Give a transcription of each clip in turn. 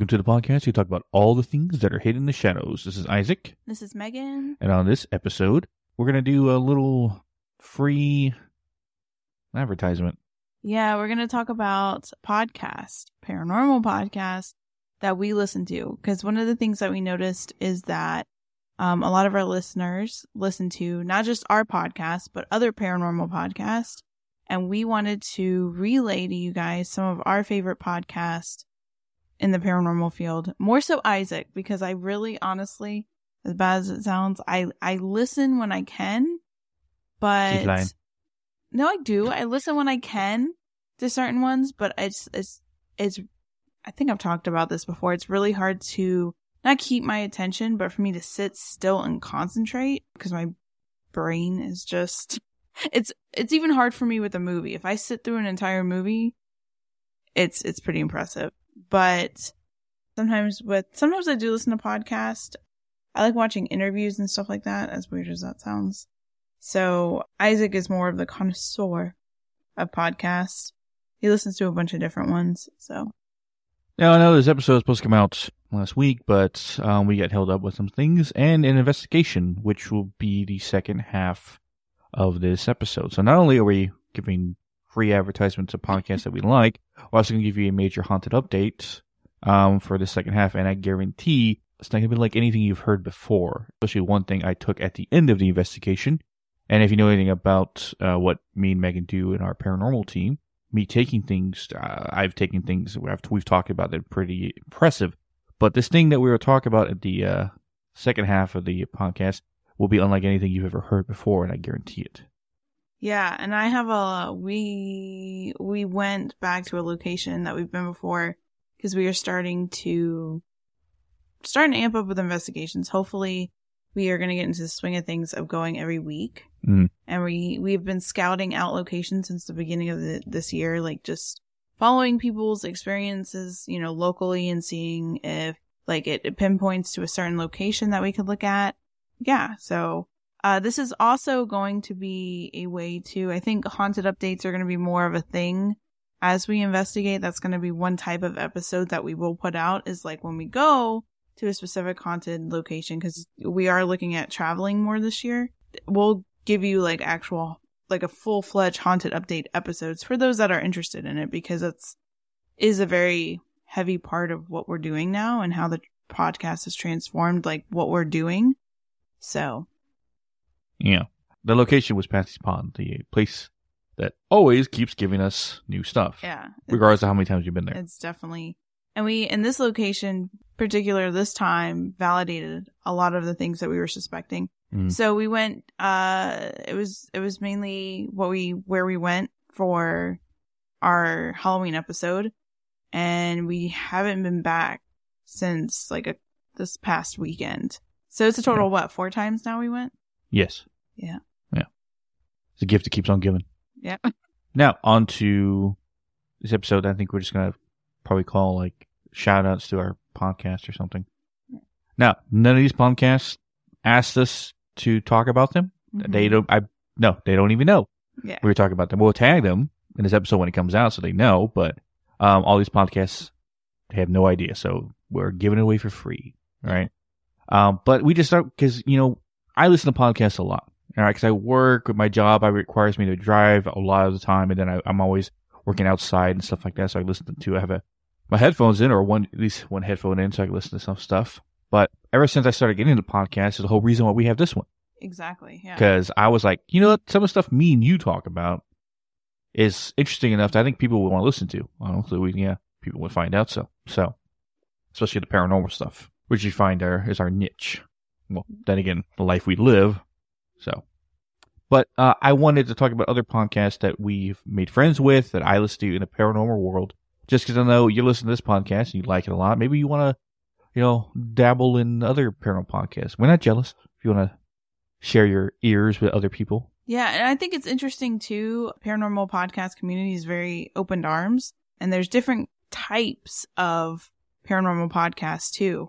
Welcome to the podcast. We talk about all the things that are hidden in the shadows. This is Isaac, This is Megan. and on this episode, we're going to do a little free advertisement. Yeah, we're going to talk about podcast, paranormal podcast that we listen to. Because one of the things that we noticed is that um, a lot of our listeners listen to not just our podcast, but other paranormal podcasts. And we wanted to relay to you guys some of our favorite podcasts in the paranormal field. More so Isaac, because I really honestly, as bad as it sounds, I, I listen when I can, but no, I do. I listen when I can to certain ones, but it's it's it's. I think I've talked about this before. It's really hard to not keep my attention, but for me to sit still and concentrate because my brain is just. It's it's even hard for me with a movie. If I sit through an entire movie, it's it's pretty impressive. But sometimes with sometimes I do listen to podcasts. I like watching interviews and stuff like that. As weird as that sounds. So Isaac is more of the connoisseur of podcasts. He listens to a bunch of different ones. So Now, I know this episode was supposed to come out last week, but um, we got held up with some things and an investigation, which will be the second half of this episode. So not only are we giving free advertisements of podcasts that we like, we're also going to give you a major haunted update um, for the second half, and I guarantee it's not going to be like anything you've heard before. Especially one thing I took at the end of the investigation. And if you know anything about uh, what me and Megan do in our paranormal team, me taking things, uh, I've taken things we've, we've talked about that are pretty impressive. But this thing that we were talking about at the uh, second half of the podcast will be unlike anything you've ever heard before, and I guarantee it. Yeah, and I have a we we went back to a location that we've been before because we are starting to starting to amp up with investigations. Hopefully, we are going to get into the swing of things of going every week. Mhm. And we we've been scouting out locations since the beginning of the, this year, like just following people's experiences, you know, locally and seeing if like it, it pinpoints to a certain location that we could look at. Yeah, so uh, this is also going to be a way to. I think haunted updates are going to be more of a thing as we investigate. That's going to be one type of episode that we will put out. Is like when we go to a specific haunted location because we are looking at traveling more this year. We'll give you like actual like a full fledged haunted update episodes for those that are interested in it because it's is a very heavy part of what we're doing now and how the podcast has transformed like what we're doing. So Yeah. The location was Patsy's Pond, the place that always keeps giving us new stuff, yeah, regardless of how many times you've been there. It's definitely, and we in this location, particular this time, validated a lot of the things that we were suspecting. Mhm. So we went. Uh, it was it was mainly what we where we went for our Halloween episode, and we haven't been back since like a this past weekend. So it's a total of what four times now we went. Yes. Yeah. Yeah. It's a gift that keeps on giving. Yeah. Now, on to this episode. I think we're just going to probably call like shout outs to our podcast or something. Now, none of these podcasts asked us to talk about them. They Mhm. don't, I, no, they don't even know Yeah. we were talking about them. We'll tag them in this episode when it comes out so they know, but, um, all these podcasts have no idea. So we're giving it away for free. Right. Um, but we just start because, you know, I listen to podcasts a lot. All right. Cause I work with my job. It requires me to drive a lot of the time. And then I, I'm always working outside and stuff like that. So I listen to, I have a, my headphones in or one, at least one headphone in so I can listen to some stuff. But ever since I started getting into podcasts is the whole reason why we have this one. Exactly. Yeah. Because I was like, you know what? Some of the stuff me and you talk about is interesting enough that I think people would want to listen to. Hopefully, we, yeah, people would find out so. So, especially the paranormal stuff, which you find there is our niche. Well, then again, the life we live. So, but uh, I wanted to talk about other podcasts that we've made friends with that I listen to in the paranormal world. Just because I know you listen to this podcast and you like it a lot, maybe you want to, you know, dabble in other paranormal podcasts. We're not jealous. If you want to share your ears with other people. Yeah, and I think it's interesting too. Paranormal podcast community is very open to arms, and there's different types of paranormal podcasts too,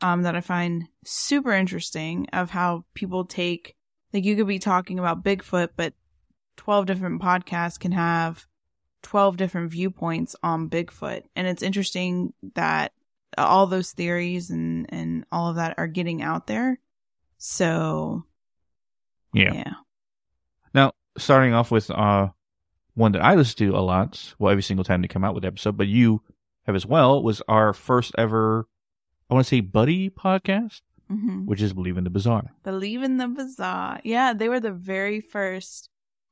um, that I find super interesting. Of how people take, like, you could be talking about Bigfoot, but twelve different podcasts can have twelve different viewpoints on Bigfoot, and it's interesting that all those theories and and all of that are getting out there. So Yeah. yeah. Now, starting off with uh one that I listen to a lot, well, every single time they come out with an episode, but you have as well, was our first ever, I want to say, buddy podcast, hmm which is Believe in the Bizarre. Believe in the Bizarre. Yeah, they were the very first.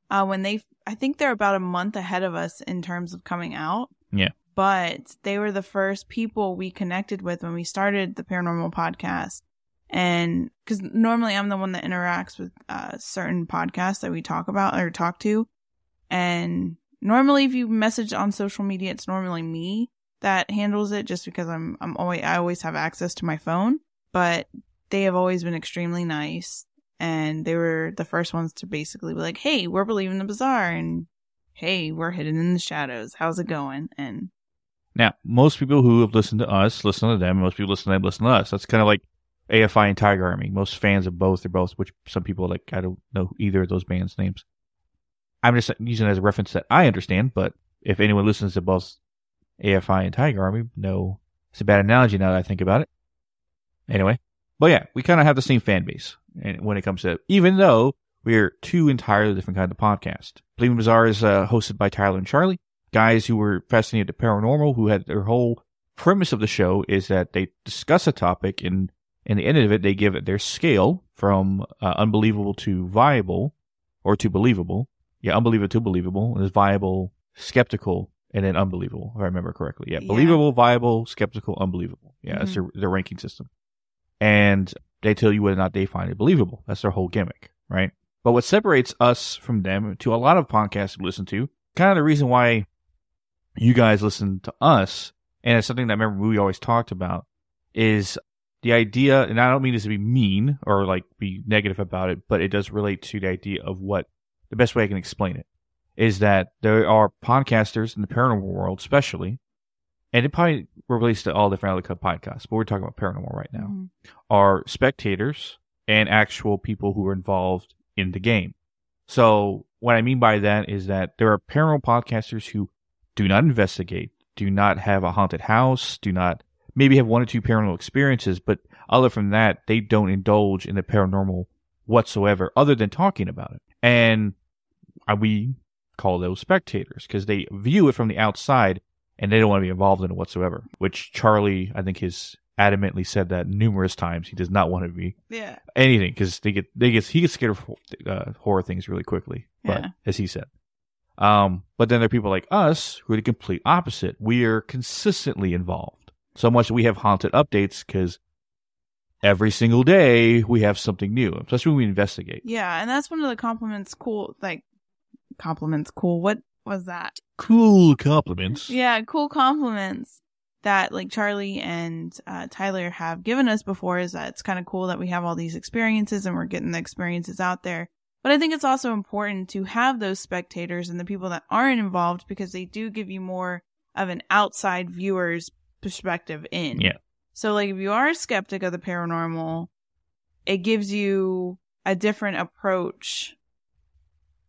Uh, when they, I think they're about a month ahead of us in terms of coming out. Yeah. But they were the first people we connected with when we started the paranormal podcast. And because normally I'm the one that interacts with uh, certain podcasts that we talk about or talk to. And normally, if you message on social media, it's normally me that handles it just because I'm, I'm always, I always have access to my phone. But they have always been extremely nice and they were the first ones to basically be like hey we're believing the bizarre and hey we're hidden in the shadows how's it going and Now, most people who have listened to us listen to them. Most people listen to them listen to us. That's kind of like AFI and Tiger Army. Most fans of both are both, which some people like. I don't know either of those bands' names. I'm just using it as a reference that I understand. But if anyone listens to both AFI and Tiger Army, no, it's a bad analogy now that I think about it. Anyway, but yeah, we kind of have the same fan base, when it comes to even though we're two entirely different kind of podcast. Bleeding Bizarre is uh, hosted by Tyler and Charlie guys who were fascinated with paranormal, who had their whole premise of the show is that they discuss a topic and in the end of it, they give it their scale from uh, unbelievable to viable or to believable. Yeah, unbelievable to believable. And there's viable, skeptical, and then unbelievable, if I remember correctly. Yeah, Yeah. believable, viable, skeptical, unbelievable. Yeah, that's mm-hmm. their, their ranking system. And they tell you whether or not they find it believable. That's their whole gimmick, right? But what separates us from them to a lot of podcasts we listen to, kind of the reason why you guys listen to us, and it's something that I remember we always talked about, is the idea, and I don't mean this to be mean or like be negative about it, but it does relate to the idea of what the best way I can explain it is that there are podcasters in the paranormal world, especially, and it probably relates to all different other podcasts, but we're talking about paranormal right now, Mhm. are spectators and actual people who are involved in the game. So what I mean by that is that there are paranormal podcasters who do not investigate, do not have a haunted house, do not maybe have one or two paranormal experiences, but other from that, they don't indulge in the paranormal whatsoever, other than talking about it. And uh, we call those spectators because they view it from the outside and they don't want to be involved in it whatsoever. Which Charlie, I think, has adamantly said that numerous times. He does not want to be yeah anything because they get they get he gets scared of uh, horror things really quickly. But Yeah. as he said, um, but then there are people like us who are the complete opposite. We are consistently involved so much that we have haunted updates because every single day we have something new, especially when we investigate. yeah and that's one of the compliments cool like compliments. Cool. What was that? Cool compliments. yeah cool compliments that like charlie and uh, tyler have given us before is that it's kind of cool that we have all these experiences and we're getting the experiences out there. But i think it's also important to have those spectators and the people that aren't involved because they do give you more of an outside viewer's perspective in. Yeah. so like if you are a skeptic of the paranormal it gives you a different approach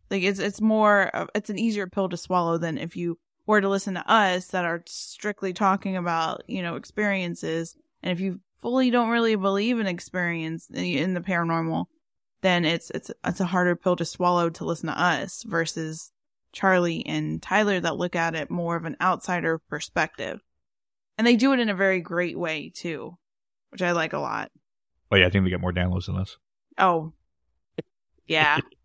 like it's it's more it's an easier pill to swallow than if you were to listen to us that are strictly talking about you know experiences and if you fully don't really believe in experience in- the paranormal then it's it's it's a harder pill to swallow to listen to us versus Charlie and Tyler that look at it more of an outsider perspective and they do it in a very great way too which I like a lot Oh yeah, I think they get more downloads than us. Oh, yeah.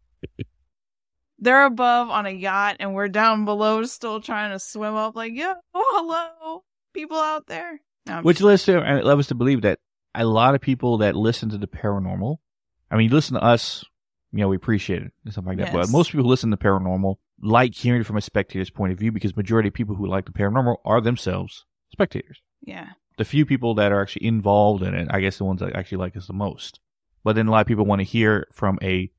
They're above on a yacht, and we're down below, still trying to swim up. Like, yo, hello, people out there. No, Which leads to and led us to believe that a lot of people that listen to the paranormal, I mean, you listen to us, you know, we appreciate it and stuff like that. But most people who listen to paranormal like hearing it from a spectator's point of view because majority of people who like the paranormal are themselves spectators. yeah, The few people that are actually involved in it, I guess the ones that actually like us the most. But then a lot of people want to hear from a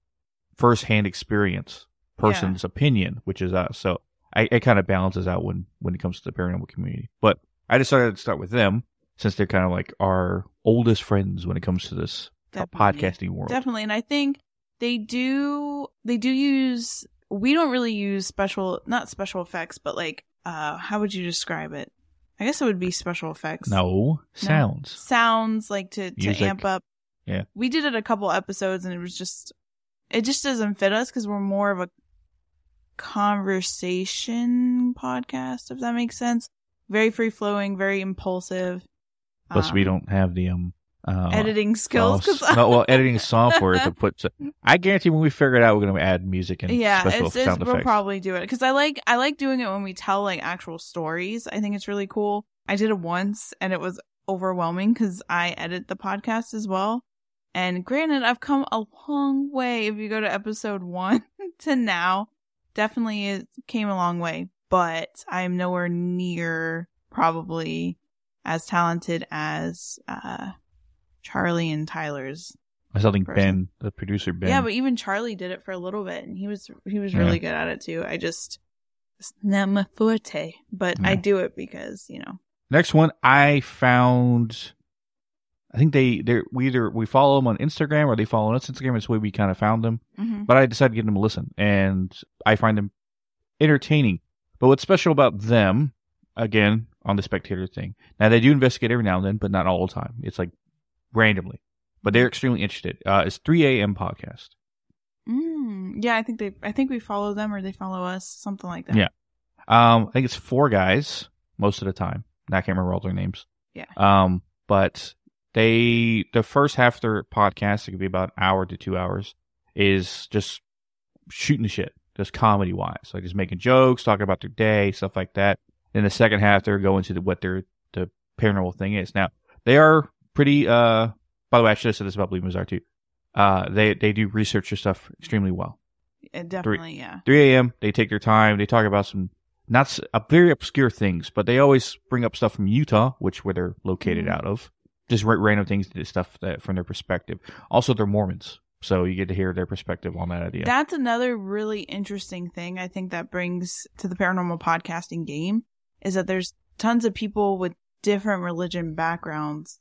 first-hand experience person's opinion, which is us. So I, it kind of balances out when when it comes to the paranormal community. But I decided to start with them since they're kind of like our oldest friends when it comes to this uh, Definitely. podcasting world. definitely. And I think they do. They do use. We don't really use special, not special effects, but like, uh, how would you describe it? I guess it would be special effects. No, sounds. sounds like to to Music. amp up. Yeah. we did it a couple episodes, and it was just it just doesn't fit us because we're more of a conversation podcast, if that makes sense. Very free flowing, very impulsive. Plus, Um, we don't have the um uh, editing skills. soft- 'cause- no, well, editing software to put. To, I guarantee when we figure it out, we're going to add music and yeah, special it's, it's we'll probably do it because I like I like doing it when we tell like actual stories. I think it's really cool. I did it once and it was overwhelming because I edit the podcast as well. And granted, I've come a long way. If you go to episode one to now, definitely it came a long way. But I'm nowhere near probably as talented as uh Charlie and Tyler's I still think. Ben, the producer Ben. yeah, but even Charlie did it for a little bit, and he was he was Yeah. really good at it too. I just it's not my forte, but I do it because you know. Next one, I found. I think they they we either we follow them on Instagram or they follow us on Instagram. It's the way we kind of found them. Mhm. But I decided to give them a listen, and I find them entertaining. But what's special about them, again, on the spectator thing, now they do investigate every now and then, but not all the time. It's like randomly, but they're extremely interested. Uh, it's 3 a.m. podcast. Mm, yeah, I think they I think we follow them or they follow us, something like that. Yeah. Um, I think it's four guys most of the time. I can't remember all their names. Yeah. Um, but they the first half of their podcast, it could be about an hour to two hours, is just shooting the shit, just comedy wise, like just making jokes, talking about their day, stuff like that. In the second half, they're going to the, what their the paranormal thing is. Now they are pretty. Uh, by the way, I should have said this about Believe Bizarre too. Uh, they they do research their stuff extremely well. Uh, definitely, yeah. 3 a.m. They take their time. They talk about some not uh, very obscure things, but they always bring up stuff from Utah, which where they're located Mhm. out of. Just ra- random things, stuff that from their perspective. Also, they're Mormons, so you get to hear their perspective on that idea. That's another really interesting thing I think that brings to the paranormal podcasting game is that there's tons of people with different religion backgrounds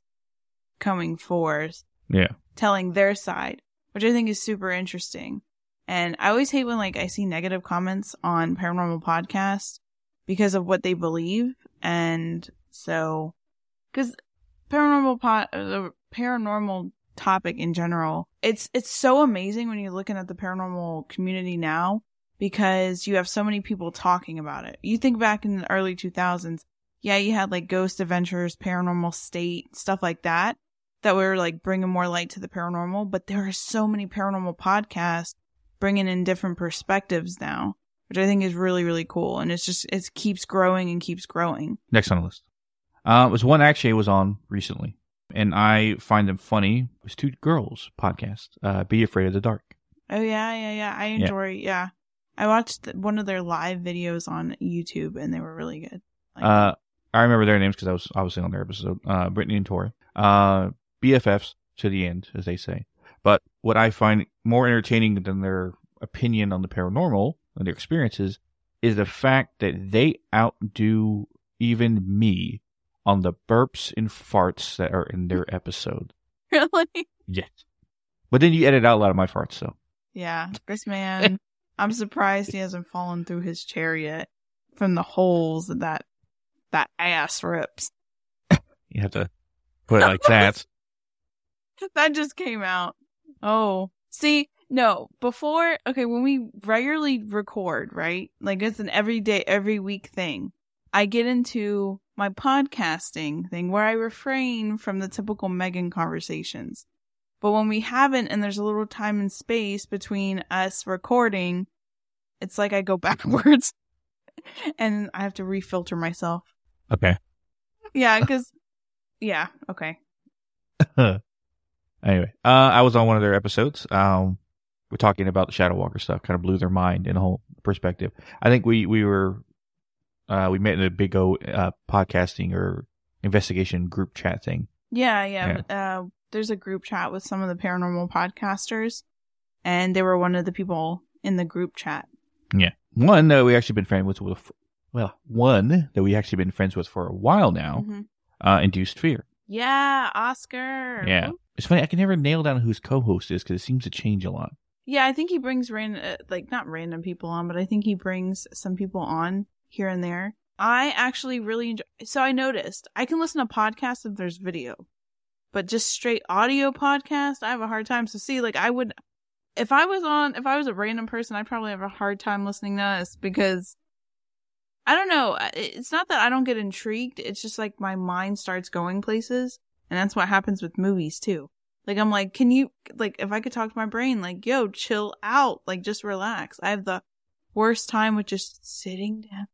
coming forth yeah, telling their side, which I think is super interesting. And I always hate when like I see negative comments on paranormal podcasts because of what they believe. And so, cause paranormal uh, the paranormal topic in general, it's, it's so amazing when you're looking at the paranormal community now because you have so many people talking about it. You think back in the early 2000s, yeah, you had like Ghost Adventures, Paranormal State, stuff like that that were like bringing more light to the paranormal, but there are so many paranormal podcasts bringing in different perspectives now, which I think is really, really cool. And it's just, it keeps growing and keeps growing. next on the list. Uh, was one actually I was on recently, and I find them funny. It's two girls podcast. Uh, Be afraid of the dark. Oh, yeah, yeah, yeah. I enjoy, yeah. I watched one of their live videos on YouTube and they were really good. Like, Uh, I remember their names because I was obviously on their episode. Uh, Brittany and Tori. Uh, BFFs to the end, as they say. But what I find more entertaining than their opinion on the paranormal and their experiences is the fact that they outdo even me on the burps and farts that are in their episode. really? Yes. But then you edit out a lot of my farts, so. Yeah. This man, I'm surprised he hasn't fallen through his chair yet from the holes that that, that ass rips. You have to put it like that. that just came out. Oh, see, no, before, okay, when we regularly record, right? Like it's an everyday, every week thing. I get into my podcasting thing where I refrain from the typical Megan conversations. But when we haven't and there's a little time and space between us recording, it's like I go backwards and I have to refilter myself. Okay. Yeah, because, yeah, okay. anyway, uh, I was on one of their episodes. Um, we're talking about the Shadow Walker stuff. Kind of blew their mind in a whole perspective. I think we we were uh, we met in a big O uh, podcasting or investigation group chat thing. Yeah, yeah. Uh, there's a group chat with some of the paranormal podcasters, and they were one of the people in the group chat. Yeah, one that we actually been friends with, with well, one that we actually been friends with for a while now. Mhm. Uh, Induced Fear. Yeah, Oscar. Yeah, it's funny. I can never nail down who's co-host is because it seems to change a lot. Yeah, I think he brings ran uh, like not random people on, but I think he brings some people on here and there. I actually really enjoy. So I noticed I can listen to podcasts if there's video, but just straight audio podcast, I have a hard time. So see, like I would, if I was on, if I was a random person, I'd probably have a hard time listening to this because I don't know. It's not that I don't get intrigued. It's just like my mind starts going places, and that's what happens with movies too. Like I'm like, can you like if I could talk to my brain, like, yo, chill out, like just relax. I have the worst time with just sitting down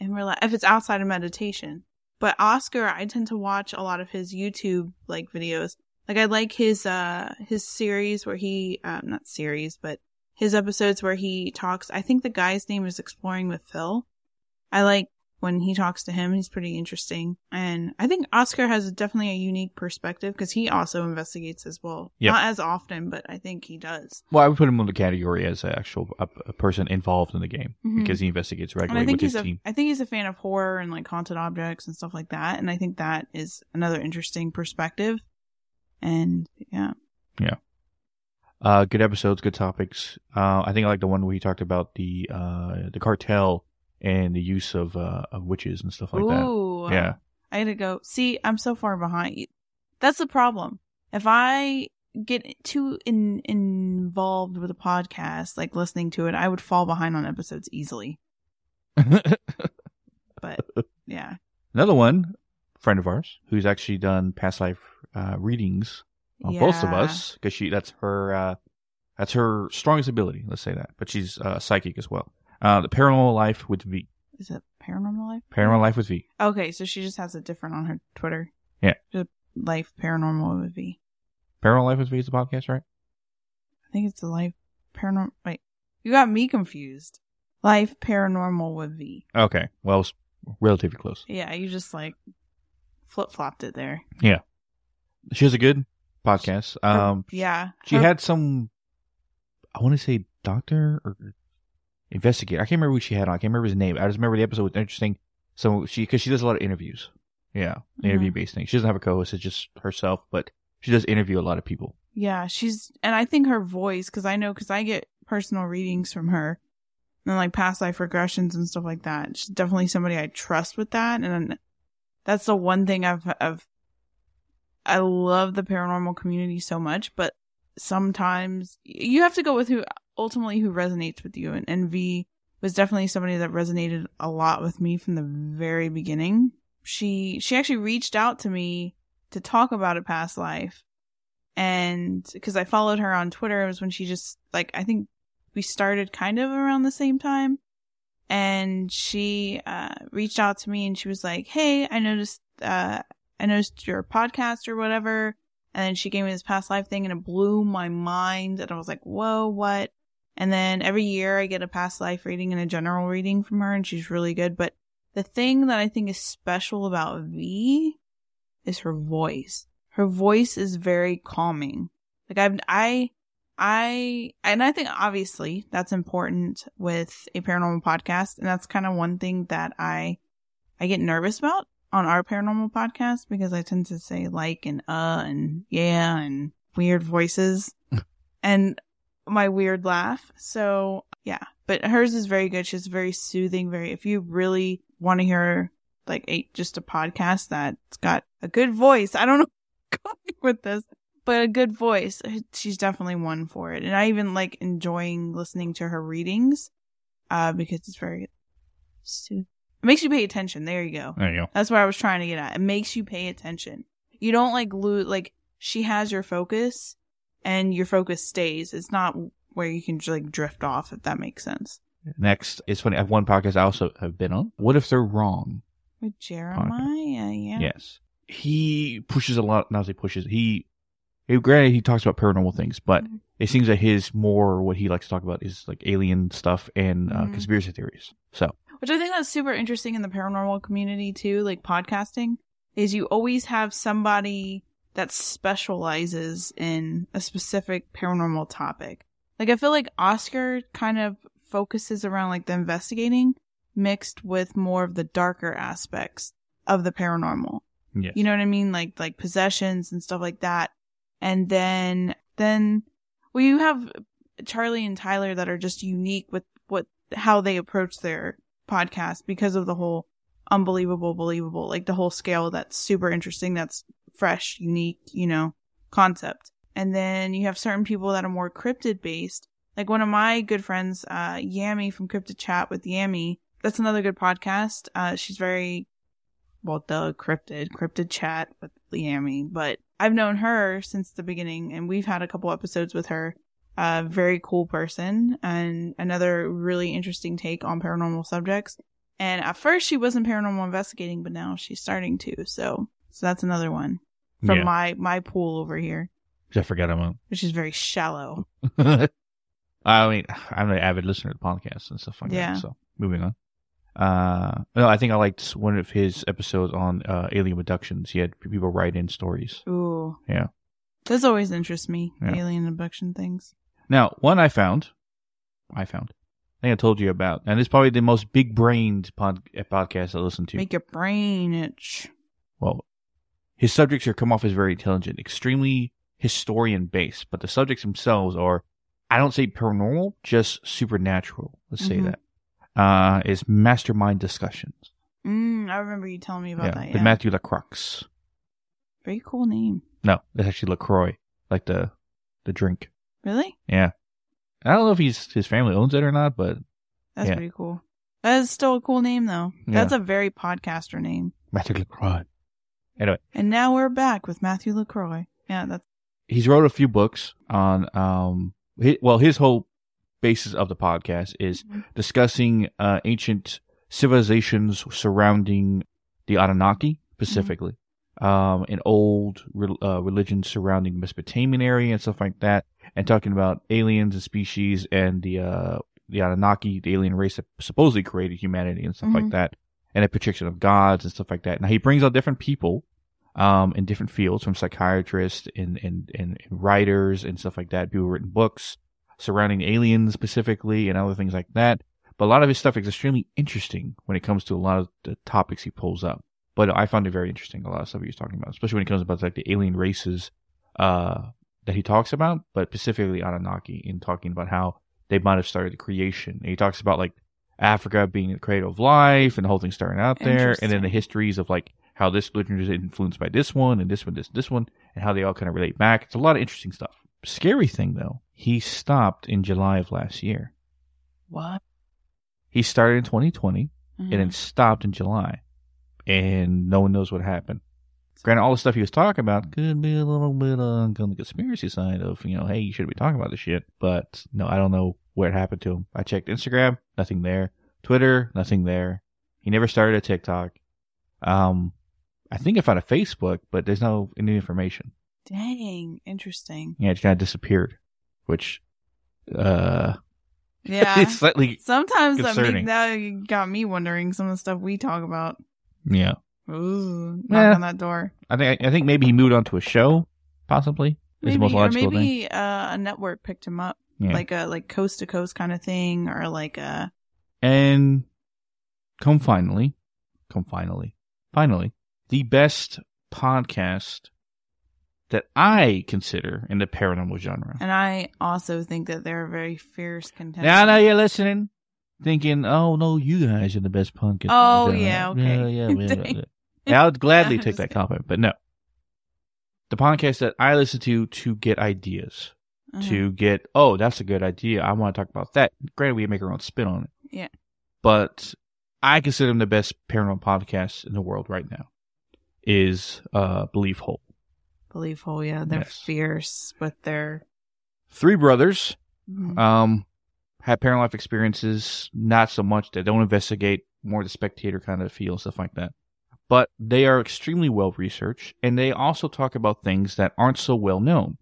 and relax if it's outside of meditation. But Oscar, I tend to watch a lot of his YouTube like videos. Like I like his uh his series where he um not series, but his episodes where he talks. I think the guy's name is Exploring with Phil. I like when he talks to him. He's pretty interesting. And I think Oscar has definitely a unique perspective because he also investigates as well. Yep. Not as often, but I think he does. Well, I would put him in the category as an actual a, a person involved in the game Mhm. because he investigates regularly think with his a, team. I think he's a fan of horror and like haunted objects and stuff like that. And I think that is another interesting perspective. And yeah. yeah, Uh, good episodes, good topics. Uh, I think I like the one where he talked about the uh the cartel and the use of uh of witches and stuff like that. Ooh, Yeah. I had to go. See, I'm so far behind. That's the problem. If I get too in, involved with a podcast, like listening to it, I would fall behind on episodes easily. But yeah, Another one, friend of ours, who's actually done past life uh, readings on both of us because she that's her uh, that's her strongest ability. Let's say that, but she's uh, psychic as well. Uh, the paranormal life with V, is it paranormal life? paranormal life with V. Okay, so she just has it different on her Twitter. Yeah. Just life paranormal with V. Paranormal life with V is the podcast, right? I think it's the life paranormal. Wait, you got me confused. Life paranormal with V. Okay, well, it's relatively close. Yeah, you just like flip flopped it there. Yeah. She has a good podcast. Um, yeah, she Her- had some, I want to say doctor or investigator. I can't remember who she had on. I can't remember his name. I just remember the episode was interesting. So she, because she does a lot of interviews. Yeah, mm-hmm. interview based thing. She doesn't have a co-host. It's just herself, but she does interview a lot of people. Yeah, she's and I think her voice because I know because I get personal readings from her and like past life regressions and stuff like that. She's definitely somebody I trust with that, and that's the one thing I've I've I love the paranormal community so much, but sometimes you have to go with who ultimately who resonates with you, and, and V was definitely somebody that resonated a lot with me from the very beginning. She she actually reached out to me to talk about a past life. And because I followed her on Twitter, it was when she just like I think we started kind of around the same time, and she uh, reached out to me and she was like, "Hey, I noticed uh, I noticed your podcast or whatever," and then she gave me this past life thing and it blew my mind, and I was like, "Whoa, what?" And then every year I get a past life reading and a general reading from her, and she's really good. But the thing that I think is special about V is her voice her voice is very calming. Like I've, I, I, and I think obviously that's important with a paranormal podcast. And that's kind of one thing that I, I get nervous about on our paranormal podcast because I tend to say like and uh and yeah and weird voices and my weird laugh. So yeah, but hers is very good. She's very soothing. Very, if you really want to hear like a, just a podcast that's got a good voice, I don't know going with this, but a good voice. She's definitely one for it. And I even like enjoying listening to her readings, uh, because it's very, sooth- it makes you pay attention. There you go. There you go. That's what I was trying to get at. It makes you pay attention. You don't like lose, like, she has your focus and your focus stays. It's not where you can just like drift off, if that makes sense. Next, it's funny. I have one podcast I also have been on. What if they're wrong? With Jeremiah, yeah. Yes. He pushes a lot. Not say pushes. He, he granted he talks about paranormal things, but Mhm. it seems that his more what he likes to talk about is like alien stuff and uh, Mhm. conspiracy theories. So Which I think that's super interesting in the paranormal community too, like podcasting, is you always have somebody that specializes in a specific paranormal topic. Like I feel like Oscar kind of focuses around like the investigating mixed with more of the darker aspects of the paranormal. yes, You know what I mean? Like like possessions and stuff like that. And then then well you have Charlie and Tyler that are just unique with what how they approach their podcast because of the whole unbelievable, believable. Like the whole scale that's super interesting, that's fresh, unique, you know, concept. And then you have certain people that are more cryptid based. Like one of my good friends, uh, Yami from Cryptid Chat with Yami. That's another good podcast. Uh, she's very, well, the cryptid, cryptid chat with Yami. But I've known her since the beginning and we've had a couple episodes with her. A very cool person and another really interesting take on paranormal subjects. And at first she wasn't paranormal investigating, but now she's starting to. So, so that's another one from Yeah. my, my pool over here, I forgot about. which is very shallow. I mean, I'm an avid listener to podcasts and stuff like Yeah. that. So moving on. Uh, no, I think I liked one of his episodes on uh, alien abductions. He had people write in stories. Ooh. Yeah. This always interests me, Yeah. alien abduction things. Now, one I found, I found, I think I told you about, and it's probably the most big brained pod, uh, podcast I listen to. Make your brain itch. well, his subjects are come off as very intelligent, extremely historian based, but the subjects themselves are, I don't say paranormal, just supernatural. Let's say Mhm. that. Uh, is mastermind discussions. Mm, I remember you telling me about yeah, that. Yeah. Matthew Lacroix. very cool name. No, it's actually Lacroix, like the the drink. Really? Yeah, I don't know if he's his family owns it or not, but That's Yeah. pretty cool. That is still a cool name though. That's a very podcaster name. Matthew Lacroix. Anyway, And now we're back with Matthew LaCroix. Yeah, that's he's wrote a few books on um hi well his whole basis of the podcast is Mhm. discussing uh ancient civilizations surrounding the Anunnaki specifically um and old re- uh, religions surrounding Mesopotamian area and stuff like that and talking about aliens and species and the uh the Anunnaki the alien race that supposedly created humanity and stuff like Mhm. that and a projection of gods and stuff like that now he brings out different people um, in different fields, from psychiatrists and, and, and, writers and stuff like that. People who written books surrounding aliens specifically and other things like that. But a lot of his stuff is extremely interesting when it comes to a lot of the topics he pulls up. But I found it very interesting, a lot of stuff he was talking about, especially when it comes about like the alien races uh, that he talks about, but specifically Anunnaki, in talking about how they might have started the creation. And he talks about like Africa being the cradle of life and the whole thing starting out there, and then the histories of like how this religion is influenced by this one and this one, this, this one, and how they all kind of relate back. It's a lot of interesting stuff. Scary thing though, he stopped in July of last year. what? He started in 2020 and then Mhm. stopped in July, and no one knows what happened. Granted, all the stuff he was talking about could be a little bit on the conspiracy side of, you know, hey, you should be talking about this shit. But no, I don't know where it happened to him. I checked Instagram, nothing there. Twitter, nothing there. He never started a TikTok. Um, I think I found a Facebook, but there's no new information. Dang, interesting. Yeah, it just kind of disappeared, which, uh, Yeah. it's slightly, Sometimes that, concerning. make, that got me wondering some of the stuff we talk about. yeah. Ooh, knock Yeah. on that door. I think, I think maybe he moved on to a show, possibly. Is the Maybe, most or logical thing. maybe uh, a network picked him up, Yeah. like a like coast to coast kind of thing, or like a And come finally, come finally, finally, the best podcast that I consider in the paranormal genre. And I also think that they're a very fierce contender. Now, now you're listening, thinking, "Oh no, you guys are the best podcast." Oh, Yeah, yeah, okay. yeah, yeah, yeah, yeah. Yeah, I would gladly Yeah, take that compliment, but no. The podcast that I listen to to get ideas, Uh-huh. to get, oh, that's a good idea. I want to talk about that. Granted, we make our own spin on it. Yeah. But I consider them the best paranormal podcast in the world right now. Is uh Believe Hope. Believe Hole, yeah, they're Yes. fierce with their. Three brothers Mhm. um have paranormal life experiences, not so much they don't investigate, more the spectator kind of feel, stuff like that. But they are extremely well researched and they also talk about things that aren't so well known.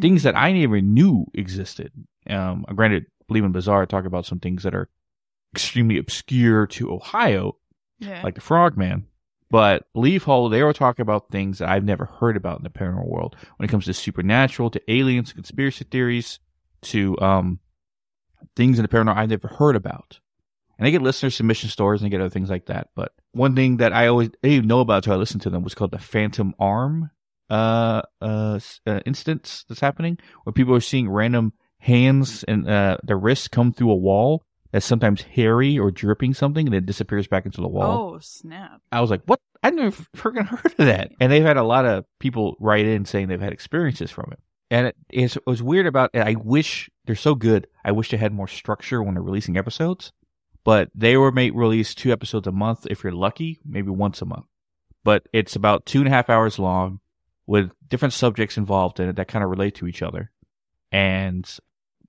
things that I never knew existed. Um, granted, Believe in Bizarre talk about some things that are extremely obscure to Ohio, yeah. like the Frogman. But Believe Hole, they were talking about things that I've never heard about in the paranormal world. When it comes to supernatural, to aliens, conspiracy theories, to um, things in the paranormal I've never heard about. And they get listener submission stories and they get other things like that. But one thing that I always I didn't even know about until I listened to them was called the Phantom Arm uh, uh, uh instance that's happening where people are seeing random hands and uh their wrists come through a wall that's sometimes hairy or dripping something and it disappears back into the wall. Oh snap! I was like, what? I never freaking heard of that. And they've had a lot of people write in saying they've had experiences from it. And it, it's, it was weird about it. I wish they're so good. I wish they had more structure when they're releasing episodes, but they were made release two episodes a month. If you're lucky, maybe once a month, but it's about two and a half hours long with different subjects involved in it that kind of relate to each other. And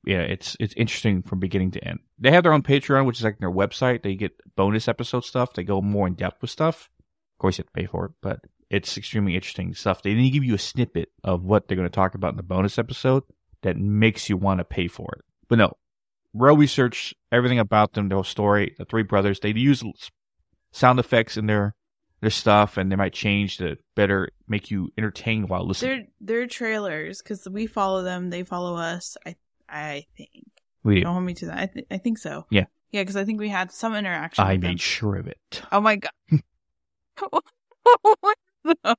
yeah, it's, it's interesting from beginning to end. They have their own Patreon, which is like their website. They get bonus episode stuff. They go more in depth with stuff. Of course, you have to pay for it, but it's extremely interesting stuff. They then give you a snippet of what they're going to talk about in the bonus episode that makes you want to pay for it. But no, real research, everything about them, their story, the three brothers, they use sound effects in their their stuff, and they might change to better make you entertained while listening. They're they're trailers because we follow them, they follow us. I I think. we do. Don't hold me to that. I th- I think so. Yeah. Yeah, because I think we had some interaction. I with them. made sure of it. Oh my god. no,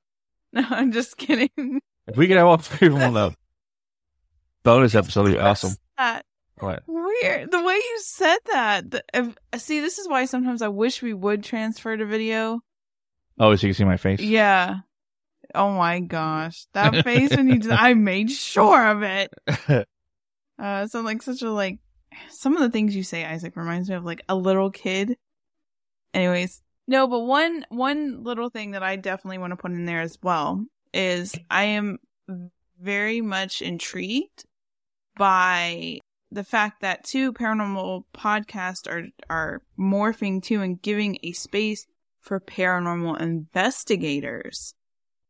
no, I'm just kidding. If we could have all three of them on the bonus episode, it'd be awesome. That What? weird. The way you said that. The, see, this is why sometimes I wish we would transfer to video. Oh, so you can see my face? Yeah. Oh my gosh, that face when you just, I made sure of it. Uh, so like such a like, some of the things you say, Isaac, reminds me of like a little kid. Anyways, no, but one one little thing that I definitely want to put in there as well is I am very much intrigued by the fact that two paranormal podcasts are are morphing to and giving a space for paranormal investigators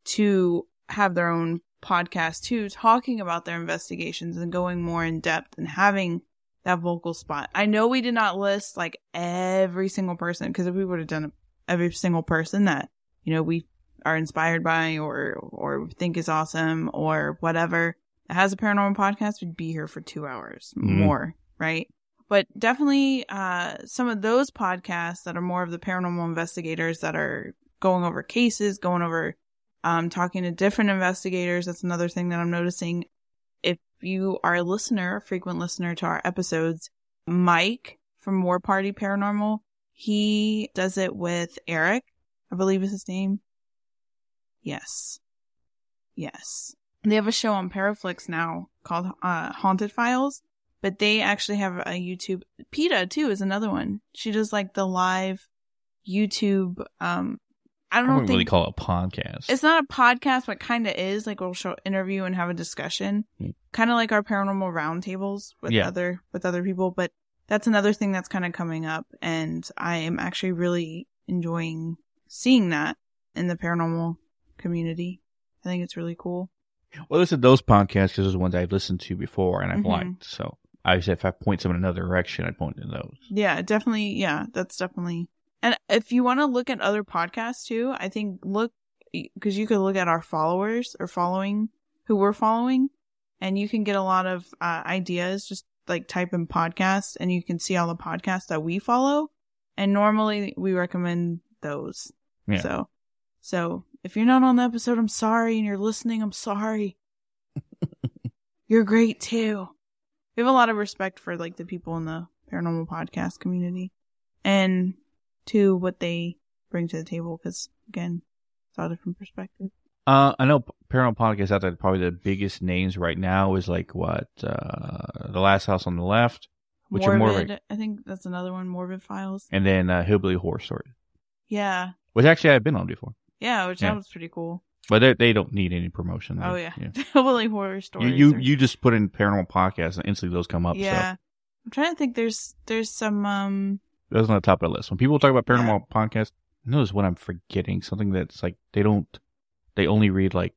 to have their own podcast too, talking about their investigations and going more in depth and having that vocal spot. I know we did not list like every single person because if we would have done every single person that you know we are inspired by or or think is awesome or whatever that has a paranormal podcast, we'd be here for two hours Mhm. more, right? But definitely, uh, some of those podcasts that are more of the paranormal investigators that are going over cases, going over, um, talking to different investigators. That's another thing that I'm noticing. If you are a listener, a frequent listener to our episodes, Mike from War Party Paranormal, he does it with Eric, I believe is his name. Yes. Yes. They have a show on Paraflix now called uh, Haunted Files, but they actually have a YouTube. PETA too is another one. She does like the live YouTube. Um, I I don't know. wouldn't think really call it a podcast. it's not a podcast, but kind of is. Like we'll show interview and have a discussion, Hmm. kind of like our paranormal roundtables with Yeah. other with other people. But that's another thing that's kind of coming up, and I am actually really enjoying seeing that in the paranormal community. I think it's really cool. Well, listen to those podcasts because those are ones I've listened to before and I've Mhm. liked. So I said if I point them in another direction, I'd point to those. Yeah, definitely. Yeah, that's definitely. And if you want to look at other podcasts too, I think look because you could look at our followers or following who we're following, and you can get a lot of uh, ideas. Just like type in podcast, and you can see all the podcasts that we follow. And normally we recommend those. Yeah. So, so if you're not on the episode, I'm sorry, and you're listening, I'm sorry. you're great too. We have a lot of respect for like the people in the paranormal podcast community and to what they bring to the table because again it's all different perspective Uh, I know paranormal podcasts out there. Probably the biggest names right now is like what uh, the Last House on the Left, which morbid are more like, i think that's another one morbid files and then uh, Hillbilly Horror Story, yeah which actually I've been on before, yeah which Yeah. that was pretty cool but they they don't need any promotion. oh yeah, Hillbilly horror You stories you, are- you just put in paranormal podcast and instantly those come up. yeah i'm trying to think there's there's some um So those on the top of the list. When people talk about paranormal podcasts, I notice what I'm forgetting. Something that's like they don't they only read like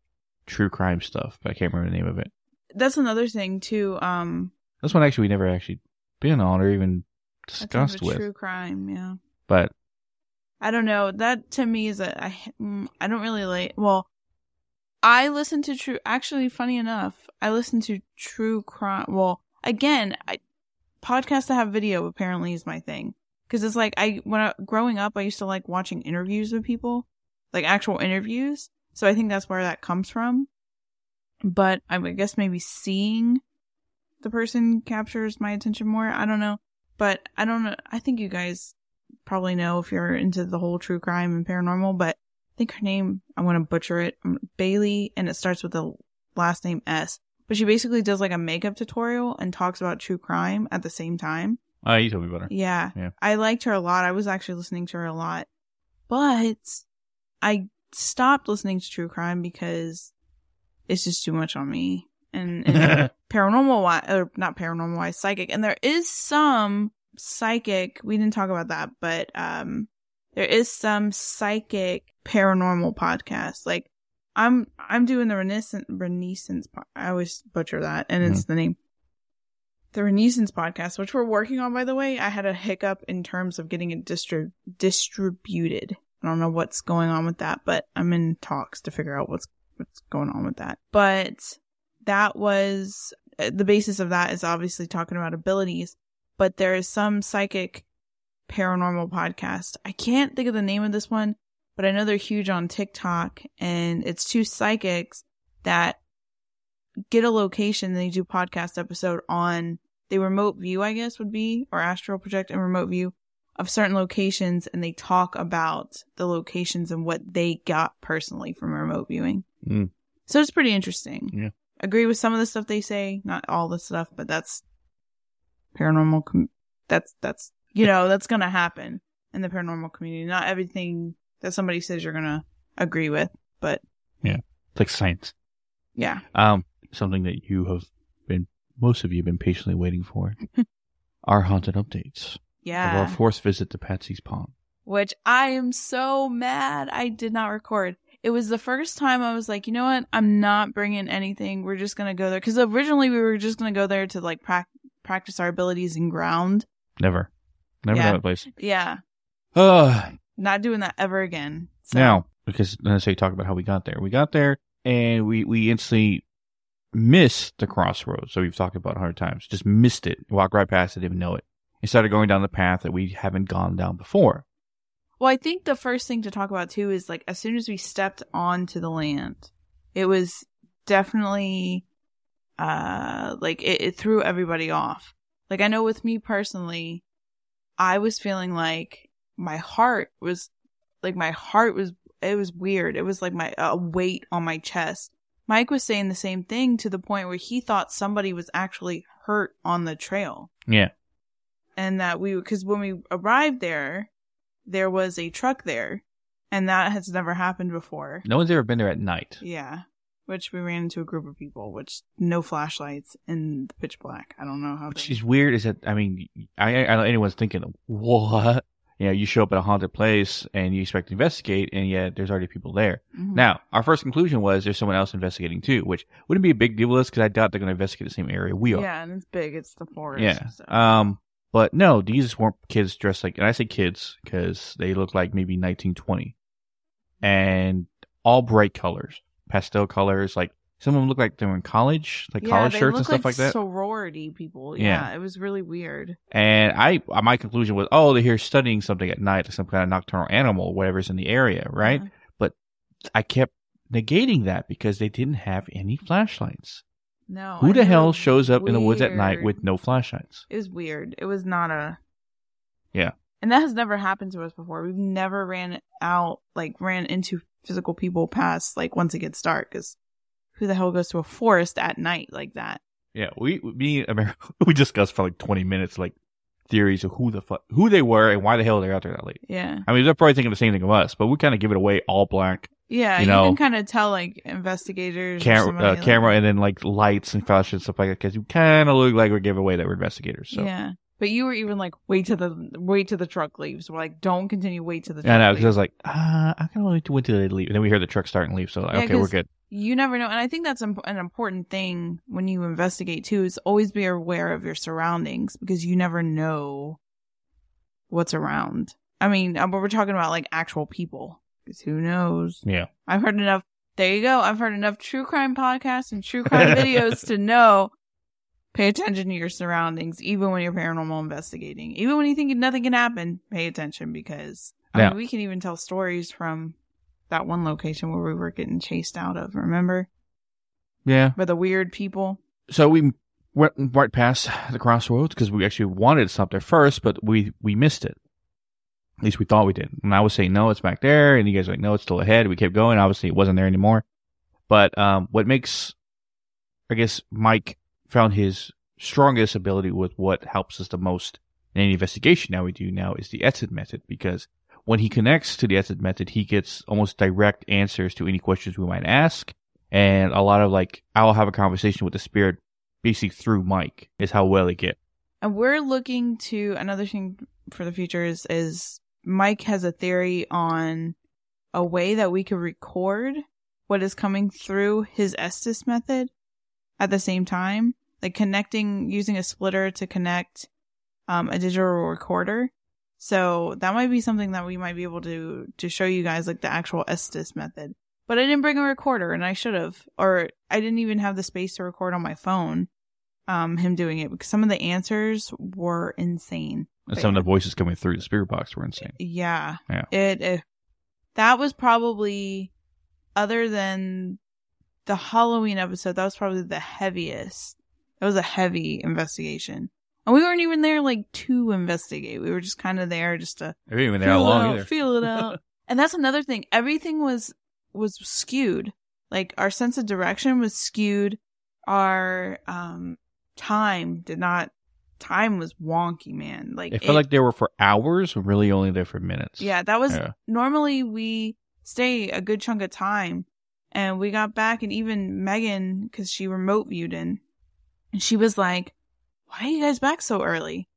true crime stuff, but I can't remember the name of it. that's another thing too um This one actually we never actually been on or even discussed with. true crime yeah But I don't know. That to me is a I mm, don't really like. Well, I listen to true. Actually, funny enough, I listen to true crime. Well, again, I, podcasts that have video apparently is my thing because it's like I when I growing up, I used to like watching interviews with people, like actual interviews. So I think that's where that comes from. But I guess maybe seeing the person captures my attention more. I don't know. but I don't know. I think you guys probably know if you're into the whole true crime and paranormal, but I think her name, I'm going to butcher it, um, Bailey, and it starts with the last name S. But she basically does like a makeup tutorial and talks about true crime at the same time. Oh, you told me about her. Yeah. Yeah. I liked her a lot. I was actually listening to her a lot. But I stopped listening to true crime because it's just too much on me. And, and paranormal wise, or not paranormal wise, psychic. And there is some psychic, we didn't talk about that, but um there is some psychic paranormal podcast. Like I'm I'm doing the Renaissance Renaissance po- I always butcher that and it's the name. The Renaissance podcast, which we're working on by the way, I had a hiccup in terms of getting it distri- distributed. I don't know what's going on with that, but I'm in talks to figure out what's what's going on with that. But that was uh, the basis of that is obviously talking about abilities, but there is some psychic paranormal podcast. I can't think of the name of this one, but I know they're huge on TikTok and it's two psychics that get a location and they do podcast episode on they remote view, I guess would be, or astral project and remote view of certain locations and they talk about the locations and what they got personally from remote viewing. Mm. So it's pretty interesting. Yeah. Agree with some of the stuff they say, not all the stuff, but that's paranormal. Com- that's, that's, you know, that's going to happen in the paranormal community. Not everything that somebody says you're going to agree with, but yeah It's like science. yeah. Um, something that you have been, most of you have been patiently waiting for. our haunted updates of Yeah. our fourth visit to Patsy's Pond. which I am so mad I did not record. It was the first time I was like, you know what? I'm not bringing anything. We're just gonna go there because originally we were just gonna go there to like prac practice our abilities in ground. Never. Never Yeah. know that place. Yeah, Uh, not doing that ever again. So, now, because let's say talk about how we got there. We got there and we, we instantly missed the crossroads. So we've talked about a hundred times. Just missed it. Walked right past it, didn't even know it. And started going down the path that we haven't gone down before. well, I think the first thing to talk about too is like as soon as we stepped onto the land, it was definitely uh like it, it threw everybody off. Like I know with me personally, I was feeling like my heart was like my heart was it was weird. It was like my a weight on my chest. Mike was saying the same thing to the point where he thought somebody was actually hurt on the trail Yeah. and that we because when we arrived there there was a truck there and that has never happened before No one's ever been there at night. yeah which we ran into a group of people which no flashlights in the pitch black i don't know how Which they is weird is that, I mean, I, I know anyone's thinking, what? You know, you show up at a haunted place and you expect to investigate and yet there's already people there. Mhm. Now, our first conclusion was there's someone else investigating too, which wouldn't be a big deal with us because I doubt they're going to investigate the same area we are. yeah and it's big it's the forest Yeah. so. Um, but no, these weren't kids dressed like, and I say kids because they look like maybe 1920 and all bright colors, pastel colors. Like some of them look like they were in college, like yeah, college shirts and stuff like, that. sorority people Yeah. yeah. it was really weird And I, my conclusion was, oh, they're here studying something at night, like some kind of nocturnal animal, whatever's in the area, right? Yeah. I kept negating that because they didn't have any flashlights. no Who I the hell shows up in the woods at night with no flashlights? It was weird. It was not a. Yeah. And that has never happened to us before. We've never ran out, like, ran into physical people past, like, once it gets dark. Because who the hell goes to a forest at night like that? Yeah, we, me, America, we discussed for like 20 minutes, like, theories of who the fuck, who they were and why the hell they're out there that late. Yeah. I mean, they're probably thinking the same thing of us, but we kind of give it away all black Yeah. You You, know, can kind of tell, like, investigators. somebody, uh, like- camera and then like lights and flashes and stuff like that because you kind of look like we're giving away that we're investigators. So Yeah. But you were even like, wait till the wait till the truck leaves. We're like, don't continue. Wait till the truck I know because I was like, ah, I can only wait to wait till they leave. And then we hear the truck start and leave. So like, Yeah, okay, we're good. you never know and i think that's an important thing when you investigate too is always be aware of your surroundings because you never know what's around i mean uh, but we're talking about like actual people because who knows Yeah. i've heard enough there you go i've heard enough true crime podcasts and true crime videos to know pay attention to your surroundings even when you're paranormal investigating even when you think nothing can happen pay attention because I mean, we can even tell stories from that one location where we were getting chased out of remember Yeah. by the weird people. So we went right past the crossroads because we actually wanted to stop there first, but we we missed it. At least we thought we did. And I was saying no, it's back there, and you guys were like no, it's still ahead. We kept going. Obviously, it wasn't there anymore. But um, what makes, I guess, Mike found his strongest ability with what helps us the most in any investigation now we do now is the Estes method because when he connects to the Estes method, he gets almost direct answers to any questions we might ask. And a lot of like, I'll have a conversation with the spirit basically through Mike is how well they get. And we're looking to another thing for the future is, is Mike has a theory on a way that we could record what is coming through his Estes method at the same time, like connecting using a splitter to connect um, a digital recorder. So that might be something that we might be able to to show you guys, like the actual Estes method. But I didn't bring a recorder, and I should have, or I didn't even have the space to record on my phone. Um, him doing it because some of the answers were insane. And some of the voices coming through the spirit box were insane. Yeah. Yeah. It, it that was probably other than the Halloween episode, that was probably the heaviest. That was a heavy investigation. And we weren't even there like to investigate. We were just kind of there just to didn't even there feel how it long out, either. feel it out. and that's another thing. Everything was was skewed. Like our sense of direction was skewed. Our um time did not time was wonky, man. Like It felt like they were for hours, really only there for minutes. yeah, that was Yeah. normally we stay a good chunk of time, and we got back, and even Megan, because she remote viewed in, and she was like, "Why are you guys back so early?"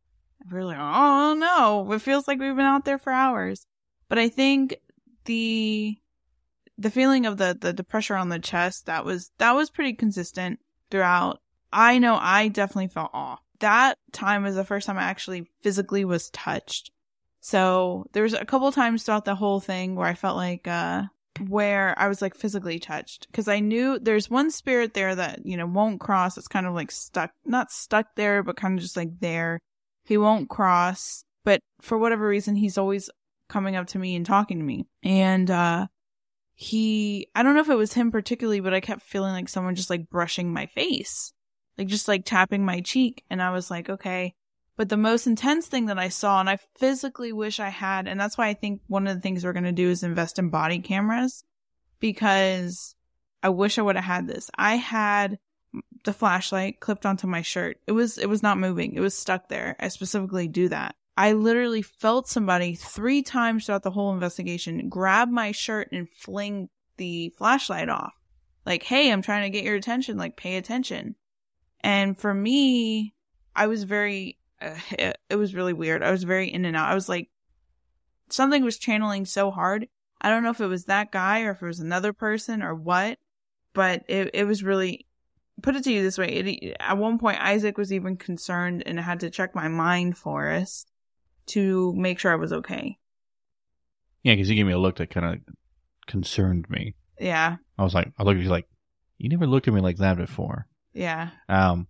And we were like, "Oh no, it feels like we've been out there for hours." But I think the the feeling of the, the the pressure on the chest that was that was pretty consistent throughout. I know I definitely felt off. That time was the first time I actually physically was touched. So there was a couple times throughout the whole thing where I felt like uh where I was like physically touched because I knew there's one spirit there that you know won't cross. It's kind of like stuck, not stuck there, but kind of just like there. He won't cross, but for whatever reason, he's always coming up to me and talking to me. And uh he, I don't know if it was him particularly, but I kept feeling like someone just like brushing my face, like just like tapping my cheek, and I was like, okay. But the most intense thing that I saw, and I physically wish I had, and that's why I think one of the things we're going to do is invest in body cameras because I wish I would have had this. I had the flashlight clipped onto my shirt. It was, it was not moving. It was stuck there. I specifically do that. I literally felt somebody three times throughout the whole investigation grab my shirt and fling the flashlight off. Like, hey, I'm trying to get your attention. Like, pay attention. And for me, I was very, it, it was really weird. I was very in and out. I was like, something was channeling so hard. I don't know if it was that guy or if it was another person or what, but it, it was really, put it to you this way. It, at one point, Isaac was even concerned and I had to check my mind forest to make sure I was okay. Yeah, because he gave me a look that kind of concerned me. Yeah. I was like, I looked at you like, you never looked at me like that before. Yeah. Um,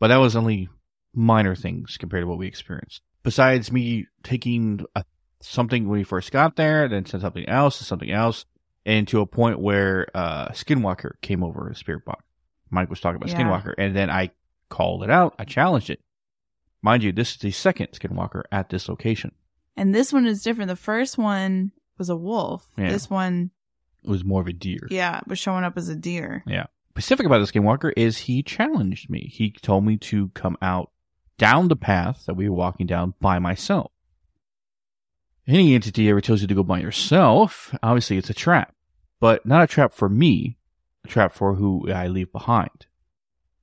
but that was only minor things compared to what we experienced. Besides me taking a, something when we first got there, then said something else, and something else, and to a point where uh, Skinwalker came over a spirit box. Mike was talking about Yeah. Skinwalker, and then I called it out. I challenged it. Mind you, this is the second Skinwalker at this location. And this one is different. The first one was a wolf. Yeah. This one, It was more of a deer. yeah, was showing up as a deer. Yeah specific about the Skinwalker is he challenged me. He told me to come out down the path that we were walking down by myself. Any entity ever tells you to go by yourself, obviously it's a trap. But not a trap for me, a trap for who I leave behind.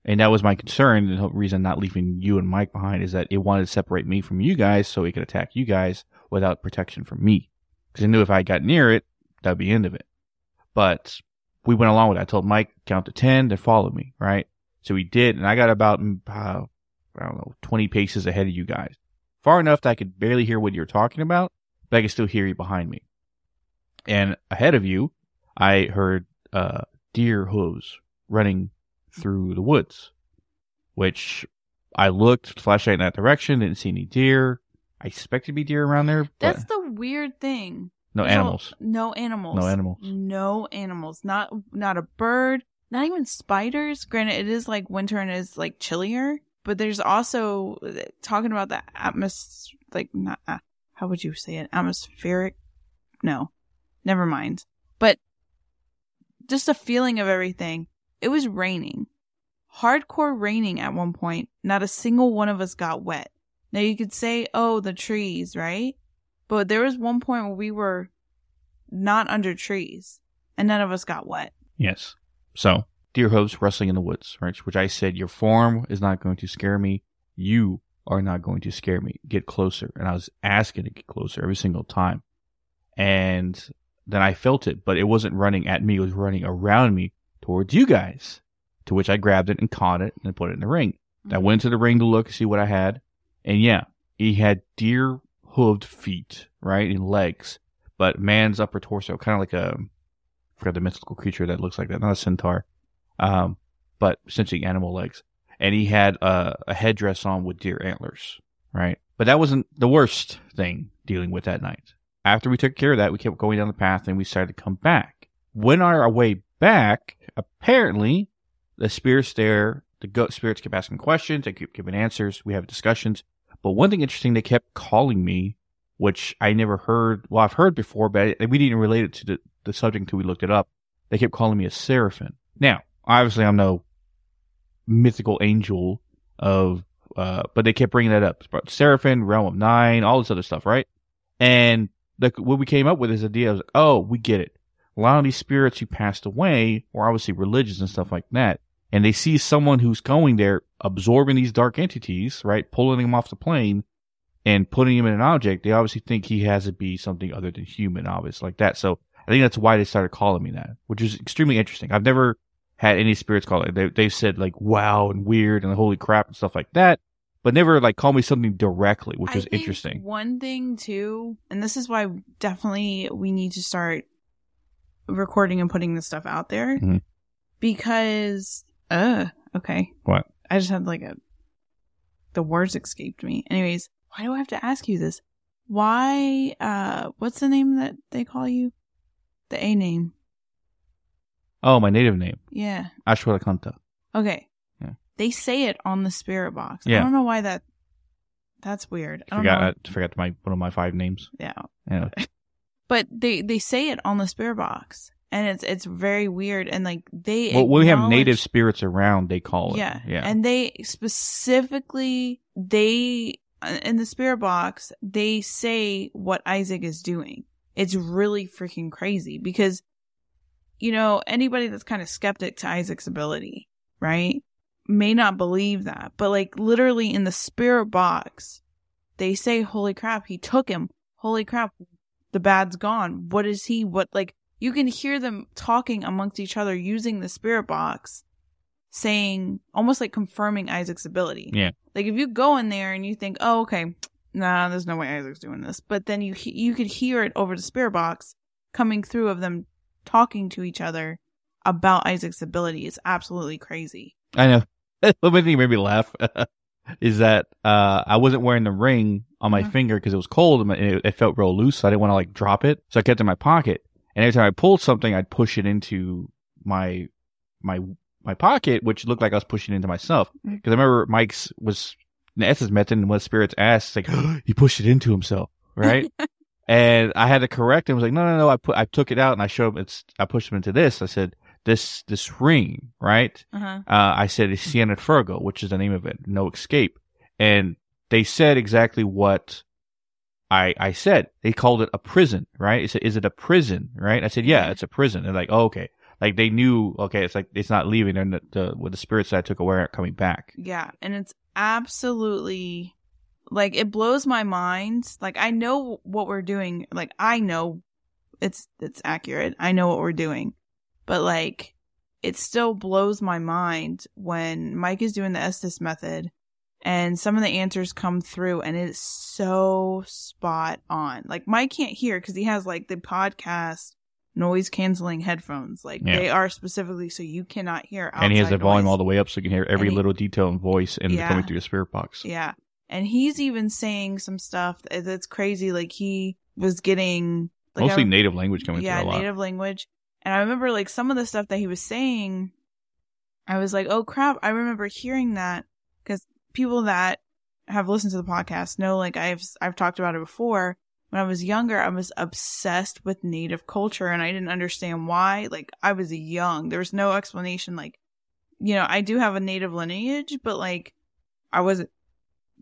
And that was my concern. The reason not leaving you and Mike behind is that it wanted to separate me from you guys so it could attack you guys without protection from me. Because I knew if I got near it, that'd be the end of it. But we went along with it. I told Mike, count to 10, then follow me, right? So we did, and I got about, mm, uh, I don't know, 20 paces ahead of you guys. Far enough that I could barely hear what you're talking about, but I could still hear you behind me. And ahead of you, I heard, uh, deer hooves running through the woods, which I looked, flashlight in that direction, didn't see any deer. I expected to be deer around there, but That's the weird thing. no animals. no animals. No animals. No animals. Not not a bird, not even spiders. Granted, it is like winter and it is like chillier, but there's also uh, talking about the atmosphere, like not, uh, how would you say it? Atmospheric? No, never mind. But just a feeling of everything. It was raining. Hardcore raining at one point. Not a single one of us got wet. Now you could say, oh, the trees, right? But there was one point where we were not under trees and none of us got wet. Yes. So, deer hooves rustling in the woods, right? Which I said, your form is not going to scare me. You are not going to scare me. Get closer. And I was asking to get closer every single time. And then I felt it, but it wasn't running at me. It was running around me towards you guys. To which I grabbed it and caught it and put it in the ring. I mm-hmm. went to the ring to look, see what I had. And yeah, he had deer hooved feet, right? And legs, but man's upper torso, kind of like a, I forgot the mythical creature that looks like that, not a centaur, um, but essentially animal legs. And he had a, a headdress on with deer antlers, right? But that wasn't the worst thing dealing with that night. After we took care of that, we kept going down the path and we decided to come back. When on our way back, apparently the spirits there, the goat spirits kept asking questions, they keep giving answers, we have discussions. But one thing interesting, they kept calling me, which I never heard. Well, I've heard before, but we didn't relate it to the, the subject until we looked it up. They kept calling me a seraphim. Now, obviously, I'm no mythical angel of, uh, but they kept bringing that up. Seraphim, realm of nine, all this other stuff, right? And the, what we came up with is idea of, oh, we get it. A lot of these spirits who passed away were obviously religious and stuff like that and they see someone who's going there absorbing these dark entities, right, pulling them off the plane and putting him in an object, they obviously think he has to be something other than human, obviously, like that. So I think that's why they started calling me that, which is extremely interesting. I've never had any spirits call it. They, they've said like wow and weird and holy crap and stuff like that, but never like call me something directly, which I is think interesting. One thing too, and this is why definitely we need to start recording and putting this stuff out there Mhm. because uh okay. What? I just had like a the words escaped me. Anyways, why do I have to ask you this? Why uh what's the name that they call you? The A name. Oh, my native name, Yeah. Ashwalakanta. Okay. Yeah. They say it on the spirit box. Yeah. I don't know why that that's weird. I don't Forgot, know. I forgot my one of my five names. Yeah. Anyway. but they they say it on the spirit box and it's it's very weird and like they Well, we have native spirits around. They call it. yeah yeah. and they specifically they uh, in the spirit box they say what isaac is doing it's really freaking crazy because you know anybody that's kind of skeptic to isaac's ability right may not believe that but like literally in the spirit box they say holy crap he took him holy crap the bad's gone what is he what like you can hear them talking amongst each other using the spirit box saying almost like confirming Isaac's ability. Yeah. Like if you go in there and you think, "Oh, okay, nah, there's no way Isaac's doing this," but then you you could hear it over the spirit box coming through of them talking to each other about Isaac's ability. It's absolutely crazy. I know. What made me made me laugh is that uh, I wasn't wearing the ring on my Mhm. finger because it was cold and it, it felt real loose. So I didn't want to like drop it, so I kept it in my pocket. And every time I pulled something, I'd push it into my my my pocket, which looked like I was pushing it into myself. Because I remember Mike's was Estes method, and what spirits asked, like he pushed it into himself, right? and I had to correct him. I was like, no, no, no. I put I took it out and I showed him. It's I pushed him into this. I said this this ring, right? Uh-huh. uh, I said it's Sienna Fergo, which is the name of it, No Escape. And they said exactly what I I said. They called it a prison, right? They said, is it a prison, right? I said, yeah, Yeah. it's a prison. They're like, oh, okay. Like they knew, okay, it's like, it's not leaving. They're the, the, with the spirits that I took away aren't coming back. Yeah, and it's absolutely like it blows my mind. Like I know what we're doing. Like I know it's it's accurate. I know what we're doing. But like it still blows my mind when Mike is doing the Estes method and some of the answers come through and it's so spot on. Like Mike can't hear cuz he has like the podcast noise canceling headphones. Like Yeah. they are specifically so you cannot hear and he has the volume all the way up so you can hear every he- little detail and voice and Yeah. coming through the spirit box. Yeah. And he's even saying some stuff that's crazy. Like he was getting like Mostly native language coming yeah, through a lot. native language. And I remember like some of the stuff that he was saying I was like, oh crap, I remember hearing that because people that have listened to the podcast know like I've I've talked about it before. When I was younger, I was obsessed with native culture and I didn't understand why. Like I was young. There was no explanation like you know, I do have a native lineage, but like I wasn't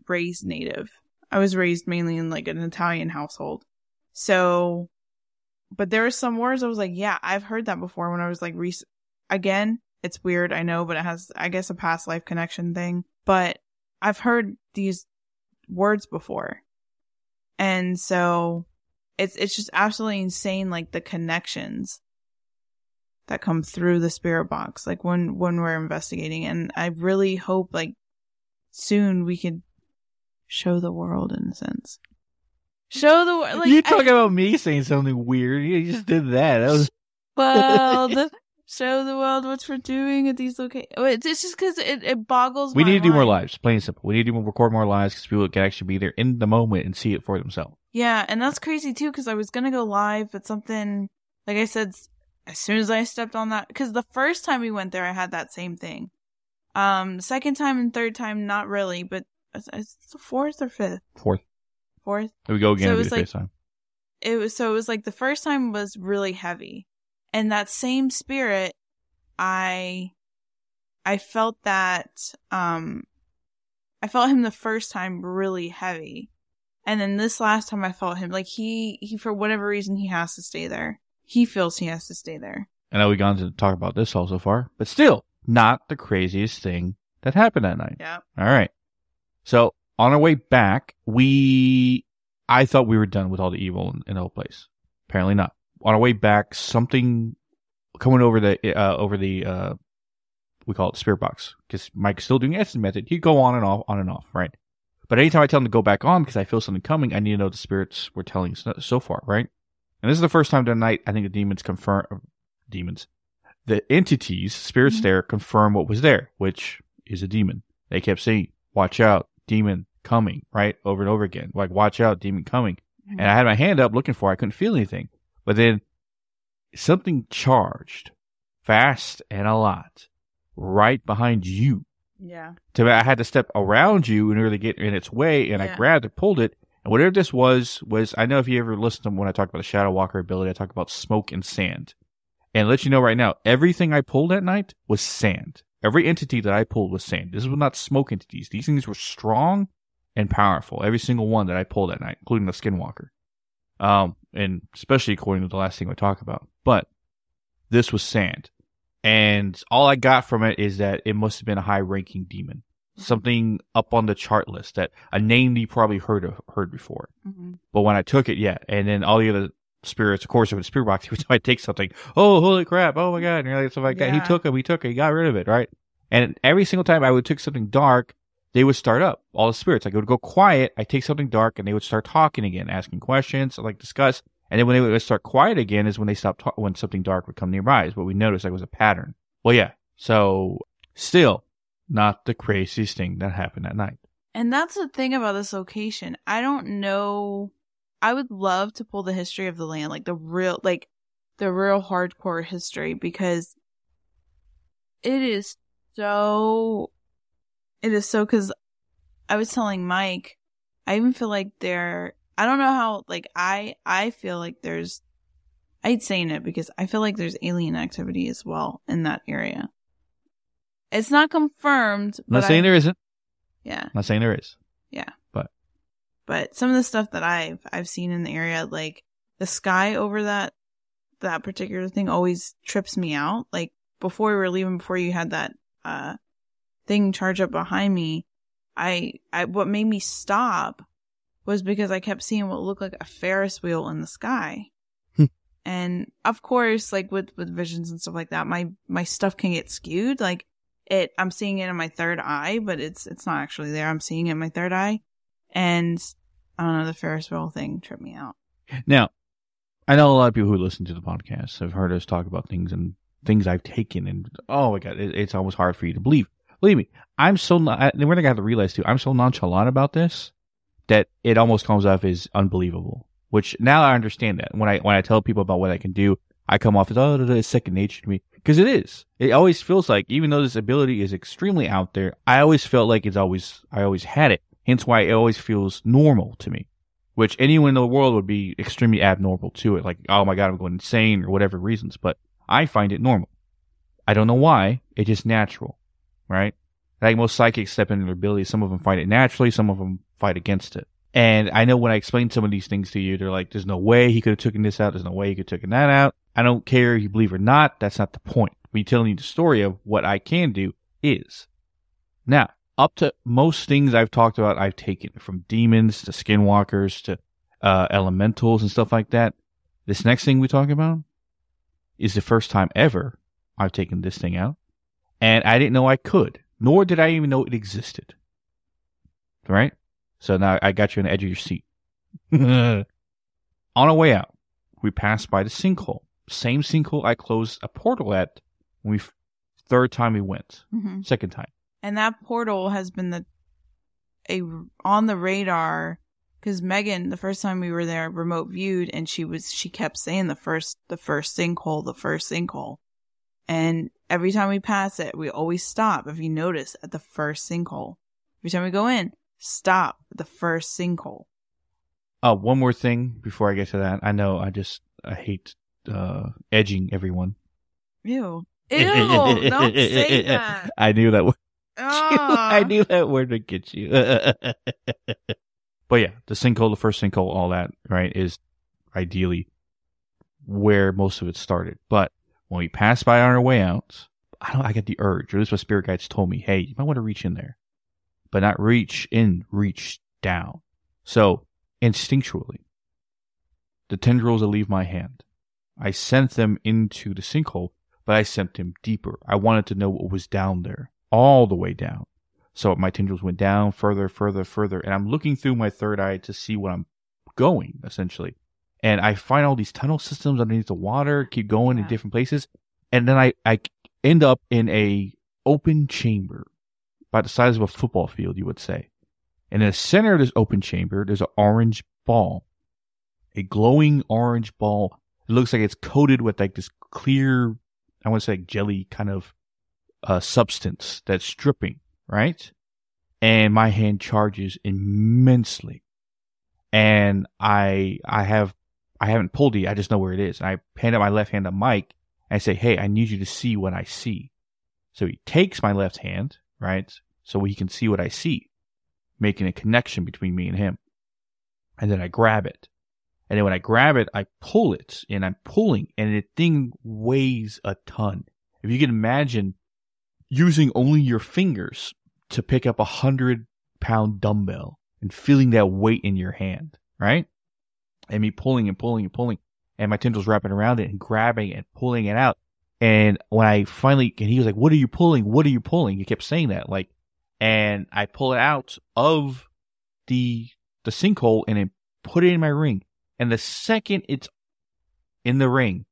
raised native. I was raised mainly in like an Italian household. So but there were some words I was like, yeah, I've heard that before when I was like rec- again, it's weird, I know, but it has I guess a past life connection thing. But I've heard these words before. And so it's it's just absolutely insane like the connections that come through the spirit box like when when we're investigating and I really hope like soon we could show the world in a sense. Show the world like you talking I, about me saying something weird. You just did that. That was show the world what we're doing at these locations. It's just because it, it boggles. we need to do more lives. Plain and simple. We need to record more lives because people can actually be there in the moment and see it for themselves. Yeah, and that's crazy too because I was gonna go live, but something like I said, as soon as I stepped on that, because the first time we went there, I had that same thing. Um, second time and third time, not really, but it's, the fourth or fifth, Fourth. fourth. Here we go again. So it was like- fifth time. It was so it was like the first time was really heavy, and that same spirit, I, I felt that um, I felt him the first time really heavy, and then this last time I felt him like he he for whatever reason he has to stay there. He feels he has to stay there. And I know we've gone to talk about this all so far, but still not the craziest thing that happened that night. Yeah. All right. So on our way back, we, I thought we were done with all the evil in, in the whole place. Apparently not. On our way back, something coming over the, uh, over the, uh, we call it spirit box because Mike's still doing Estes method. He'd go on and off, on and off, right? But anytime I tell him to go back on because I feel something coming, I need to know the spirits were telling so, so far, right? And this is the first time tonight I think the demons confirm, uh, demons, the entities, spirits Mhm. there confirm what was there, which is a demon. They kept saying, watch out, demon coming, right? Over and over again. Like, watch out, demon coming. And I had my hand up looking for it. I couldn't feel anything. But then something charged fast and a lot right behind you. Yeah. So I had to step around you in order to get in its way, and I grabbed it, pulled it, and whatever this was was I know if you ever listened to when I talked about the Shadow Walker ability, I talked about smoke and sand. And let you know right now, everything I pulled that night was sand. Every entity that I pulled was sand. This was not smoke entities. These things were strong and powerful. Every single one that I pulled that night, including the Skinwalker. Um, and especially according to the last thing we talk about. But this was sand. And all I got from it is that it must have been a high ranking demon. Something up on the chart list that a name you probably heard of, heard before. Mhm. But when I took it, yeah. And then all the other spirits, of course, if it's spirit box, every time I take something, oh, holy crap, oh my god, and you're like, stuff like that. He took it, he took it, he got rid of it, right? And every single time I would take something dark, they would start up. All the spirits, I would go quiet, I take something dark, and they would start talking again, asking questions, like discuss. And then when they would start quiet again is when they stopped, ta- when something dark would come nearby, is what we noticed, like was a pattern. Well, yeah. So, still, not the craziest thing that happened that night. And that's the thing about this location. I don't know. I would love to pull the history of the land, like the real, like the real hardcore history, because it is so. It is so because I was telling Mike, I even feel like there. I don't know how. Like I, I feel like there's. I hate saying it because I feel like there's alien activity as well in that area. It's not confirmed. I'm not saying I, there isn't. Yeah I'm not saying there is. But some of the stuff that I've I've seen in the area, like the sky over that that particular thing, always trips me out. Like before we were leaving, before you had that uh thing charge up behind me, I I what made me stop was because I kept seeing what looked like a Ferris wheel in the sky. Hmm. and of course, like with with visions and stuff like that, my my stuff can get skewed. Like it, I'm seeing it in my third eye, but it's it's not actually there. I'm seeing it in my third eye, and I don't know. The Ferris wheel thing tripped me out. Now, I know a lot of people who listen to the podcast have heard us talk about things and things I've taken, and oh my god, it, it's almost hard for you to believe. Believe me, I'm so not, we're gonna have to realize too. I'm so nonchalant about this that it almost comes off as unbelievable. Which now I understand that when I when I tell people about what I can do, I come off as, oh, it's second nature to me. Because it is. It always feels like, even though this ability is extremely out there, I always felt like it's always, I always had it. Hence why it always feels normal to me. Which anyone in the world would be extremely abnormal to it. Like, oh my god, I'm going insane or whatever reasons. But I find it normal. I don't know why. It's just natural. Right? Like most psychics step into their ability. Some of them find it naturally. Some of them fight against it. And I know when I explain some of these things to you, they're like, there's no way he could have taken this out. There's no way he could have taken that out. I don't care if you believe or not. That's not the point. Me telling you the story of what I can do is. Now, up to most things I've talked about, I've taken from demons to skinwalkers to uh, elementals and stuff like that. This next thing we talk about is the first time ever I've taken this thing out. And I didn't know I could, nor did I even know it existed. Right? So now I got you on the edge of your seat. on our way out, we passed by the sinkhole. Same sinkhole I closed a portal at when we third time we went. Mhm. Second time. And that portal has been the a on the radar because Megan, the first time we were there, remote viewed, and she was she kept saying the first the first sinkhole, the first sinkhole, and every time we pass it, we always stop. If you notice, at the first sinkhole. Every time we go in, stop at the first sinkhole. Uh, one more thing before I get to that. I know I just I hate uh, edging everyone. Ew, ew! don't say that. I knew that. I knew that word would get you. but yeah, the sinkhole, the first sinkhole, all that right is ideally where most of it started. But when we passed by on our way out, I don't. I got the urge, or this is what spirit guides told me. Hey, you might want to reach in there, but not reach in, reach down. So instinctually, the tendrils that leave my hand, I sent them into the sinkhole, but I sent them deeper. I wanted to know what was down there, all the way down. So my tendrils went down further, further, further, and I'm looking through my third eye to see what I'm going, essentially. And I find all these tunnel systems underneath the water, keep going in different places, and then I, I end up in a open chamber, about the size of a football field, you would say. And in the center of this open chamber, there's an orange ball, a glowing orange ball. It looks like it's coated with like this clear, I want to say like jelly kind of uh, substance that's dripping, right? And my hand charges immensely. And I, I have, I haven't pulled it. I just know where it is. And I hand out my left hand to Mike and I say, Hey, I need you to see what I see. So he takes my left hand, right? So he can see what I see, making a connection between me and him. And then I grab it. And then when I grab it, I pull it and I'm pulling and the thing weighs a ton. If you can imagine using only your fingers to pick up a hundred pound dumbbell and feeling that weight in your hand, right? And me pulling and pulling and pulling and my tendrils wrapping around it and grabbing and pulling it out. And when I finally, and he was like, what are you pulling? What are you pulling? He kept saying that like, and I pull it out of the, the sinkhole and then put it in my ring. And the second it's in the ring,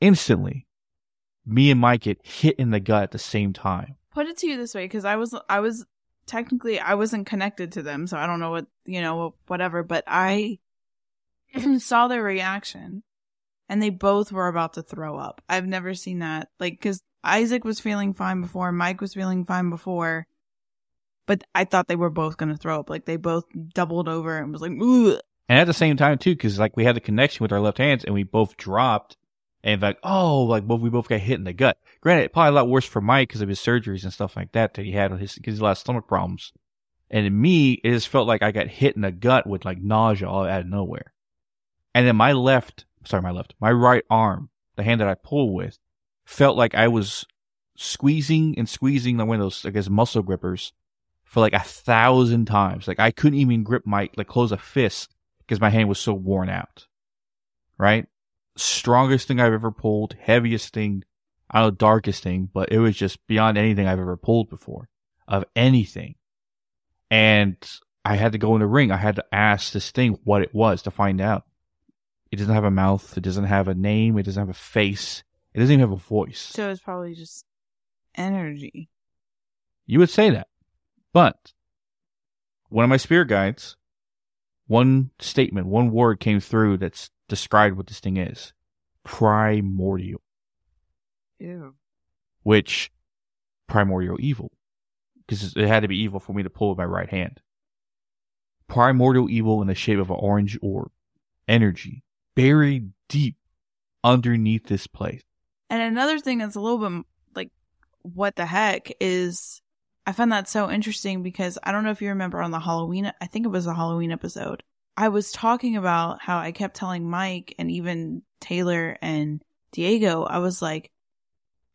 instantly, me and Mike get hit in the gut at the same time. Put it to you this way, because I was I was technically I wasn't connected to them, so I don't know what you know whatever. But I saw their reaction, and they both were about to throw up. I've never seen that, like because Isaac was feeling fine before, Mike was feeling fine before, but I thought they were both going to throw up. Like they both doubled over and was like, Ugh. And at the same time too, because like we had the connection with our left hands and we both dropped and like, oh, like both, we both got hit in the gut. Granted, probably a lot worse for Mike because of his surgeries and stuff like that that he had with his, because he had a lot of stomach problems. And in me, it just felt like I got hit in the gut with like nausea all out of nowhere. And then my left, sorry, my left, my right arm, the hand that I pull with, felt like I was squeezing and squeezing like one of those, I guess, muscle grippers for like a thousand times. Like I couldn't even grip my, like close a fist because my hand was so worn out. Right? Strongest thing I've ever pulled, heaviest thing, I don't know, darkest thing, but it was just beyond anything I've ever pulled before of anything. And I had to go in the ring. I had to ask this thing what it was to find out. It doesn't have a mouth. It doesn't have a name. It doesn't have a face. It doesn't even have a voice. so it's probably just energy. You would say that. But one of my spirit guides, one statement, one word came through that's described what this thing is. primordial, Ew. which primordial evil, because it had to be evil for me to pull with my right hand. Primordial evil in the shape of an orange orb, energy buried deep underneath this place. And another thing that's a little bit like, what the heck is, I found that so interesting because I don't know if you remember on the Halloween, I think it was a Halloween episode. I was talking about how I kept telling Mike and even Taylor and Diego, I was like,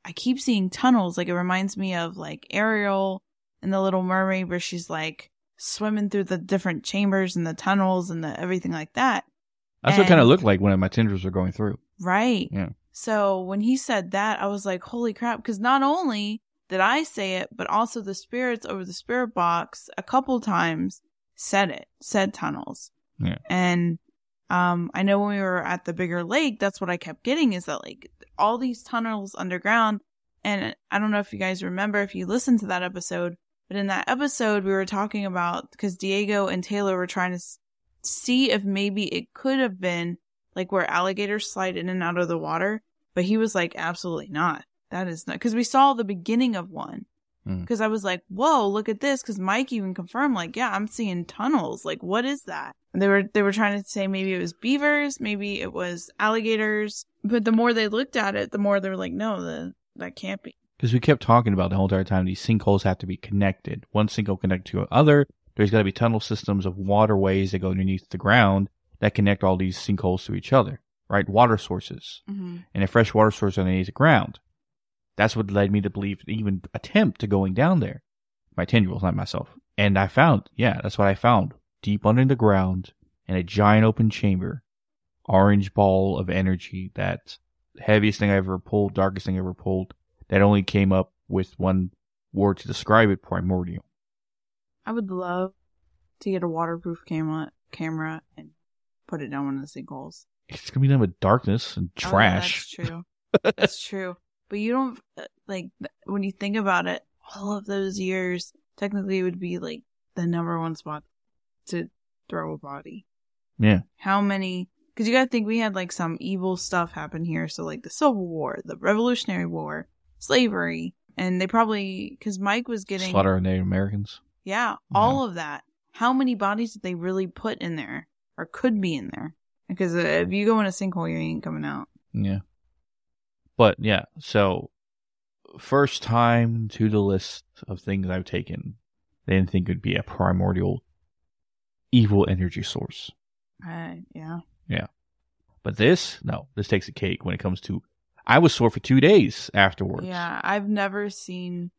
I keep seeing tunnels. Like it reminds me of like Ariel in the Little Mermaid where she's like swimming through the different chambers and the tunnels and the everything like that. That's what kind of looked like when my tendrils were going through. Right. Yeah. So when he said that, I was like, holy crap. Because not only did I say it, but also the spirits over the spirit box a couple times said it, said tunnels. Yeah. And um, I know when we were at the bigger lake, that's what I kept getting is that like all these tunnels underground. And I don't know if you guys remember if you listened to that episode, but in that episode, we were talking about because Diego and Taylor were trying to see if maybe it could have been like where alligators slide in and out of the water. But he was like, absolutely not. That is not because we saw the beginning of one. Mm. Because I was like, whoa, look at this. Because Mike even confirmed, like, yeah, I'm seeing tunnels. Like, what is that? And they were they were trying to say maybe it was beavers, maybe it was alligators. But the more they looked at it, the more they were like, no, the, that can't be. Because we kept talking about the whole entire time, these sinkholes have to be connected. One sinkhole connect to another. There's got to be tunnel systems of waterways that go underneath the ground that connect all these sinkholes to each other, right? Water sources Mm-hmm. and a fresh water source underneath the ground. That's what led me to believe, even attempt to going down there. My ten tendrils, not myself. And I found, yeah, that's what I found. Deep under the ground in a giant open chamber, orange ball of energy that heaviest thing I ever pulled, darkest thing I ever pulled, that only came up with one word to describe it, primordial. I would love to get a waterproof camera camera and put it down one of the sinkholes. It's gonna be done with darkness and Oh, trash. that's true. that's true. But you don't uh, like when you think about it. All of those years, technically, it would be like the number one spot to throw a body. yeah. How many? Because you got to think we had like some evil stuff happen here. So like the Civil War, the Revolutionary War, slavery, and they probably because Mike was getting Slaughter of Native Americans. yeah, all of that. How many bodies did they really put in there or could be in there? Because uh, if you go in a sinkhole, you ain't coming out. Yeah. But yeah, so first time to the list of things I've taken, they didn't think it would be a primordial evil energy source. Uh, yeah. Yeah. But this, no, this takes a cake when it comes to. I was sore for two days afterwards. Yeah, I've never seen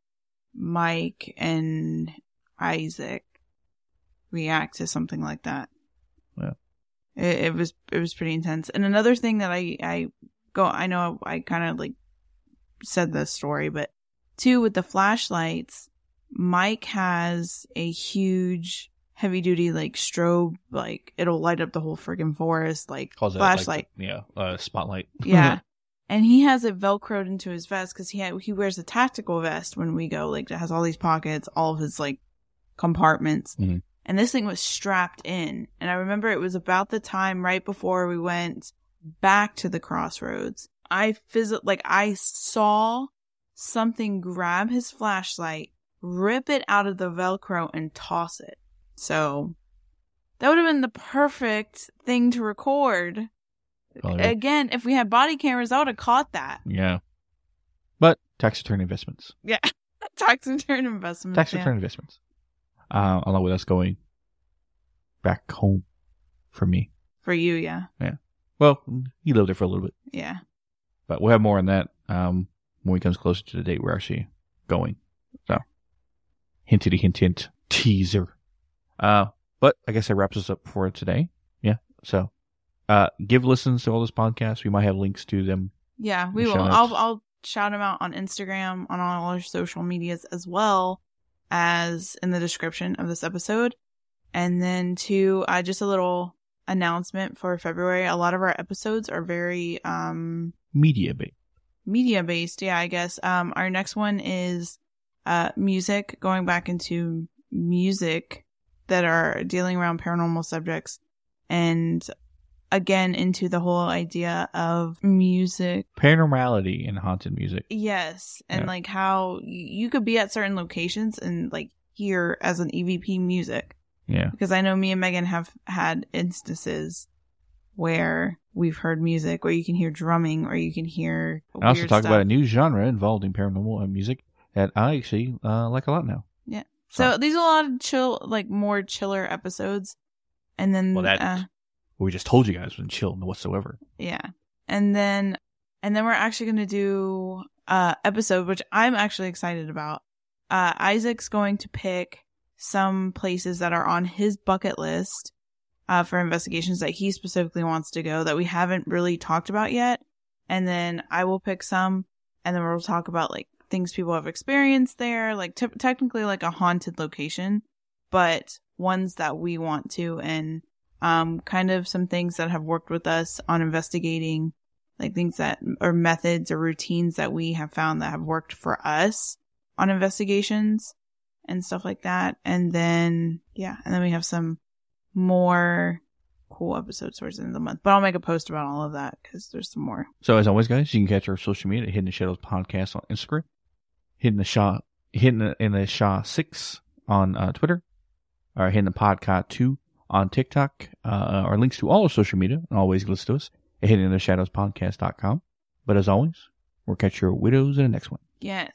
Mike and Isaac react to something like that. Yeah. It, it was it was pretty intense. And another thing that I I go I know I kind of like said this story, but two with the flashlights, Mike has a huge heavy duty like strobe like it'll light up the whole friggin' forest like Calls it, like, flashlight. yeah, uh, spotlight. Yeah. and he has it velcroed into his vest because he had, he wears a tactical vest when we go. Like it has all these pockets, all of his like compartments. Mhm. And this thing was strapped in. And I remember it was about the time right before we went back to the crossroads. I phys- like I saw something grab his flashlight, rip it out of the velcro and toss it. So that would have been the perfect thing to record. Yeah. Again, if we had body cameras, I would have caught that. yeah. But tax return investments. Yeah. Tax return investments. Tax yeah. return investments. Uh, along with us going back home for me. For you, yeah. yeah. Well, he lived there for a little bit. Yeah. But we'll have more on that um, when we comes closer to the date we're actually going. So, hintity hint hint teaser. Uh, but I guess that wraps us up for today. Yeah. So, uh, give listens to all those podcasts. We might have links to them. Yeah, we will. I'll I'll shout them out on Instagram, on all our social medias, as well as in the description of this episode. And then to uh, just a little announcement for February. A lot of our episodes are very um Media based. media based. Yeah, I guess. Um, our next one is uh music, going back into music that are dealing around paranormal subjects, and again into the whole idea of music. Paranormality in haunted music. Yes. And Yeah. like how you could be at certain locations and like hear as an EVP music. Yeah. Because I know me and Megan have had instances where we've heard music, where you can hear drumming, or you can hear. I also talk stuff. about a new genre involving paranormal music that I actually uh, like a lot now. Yeah. So these are a lot of chill, like more chiller episodes, and then Well, that uh, we just told you guys wasn't chill whatsoever. yeah, and then and then we're actually going to do uh episode which I'm actually excited about. Uh Isaac's going to pick some places that are on his bucket list uh for investigations that he specifically wants to go that we haven't really talked about yet. And then I will pick some and then we'll talk about like things people have experienced there, like t- technically like a haunted location, but ones that we want to and um kind of some things that have worked with us on investigating like things that or methods or routines that we have found that have worked for us on investigations and stuff like that. And then yeah, and then we have some more cool episodes towards the end of the month. But I'll make a post about all of that because there's some more. So as always, guys, you can catch our social media at Hidden the Shadows Podcast on Instagram, Hidden the Shaw, Hidden the, in the Shaw Six on uh, Twitter, or Hidden the Podcast Two on TikTok. Uh, our links to all our social media and always listen to us at Hidden in the Shadows Podcast.com. But as always, we'll catch your widows in the next one. Yes.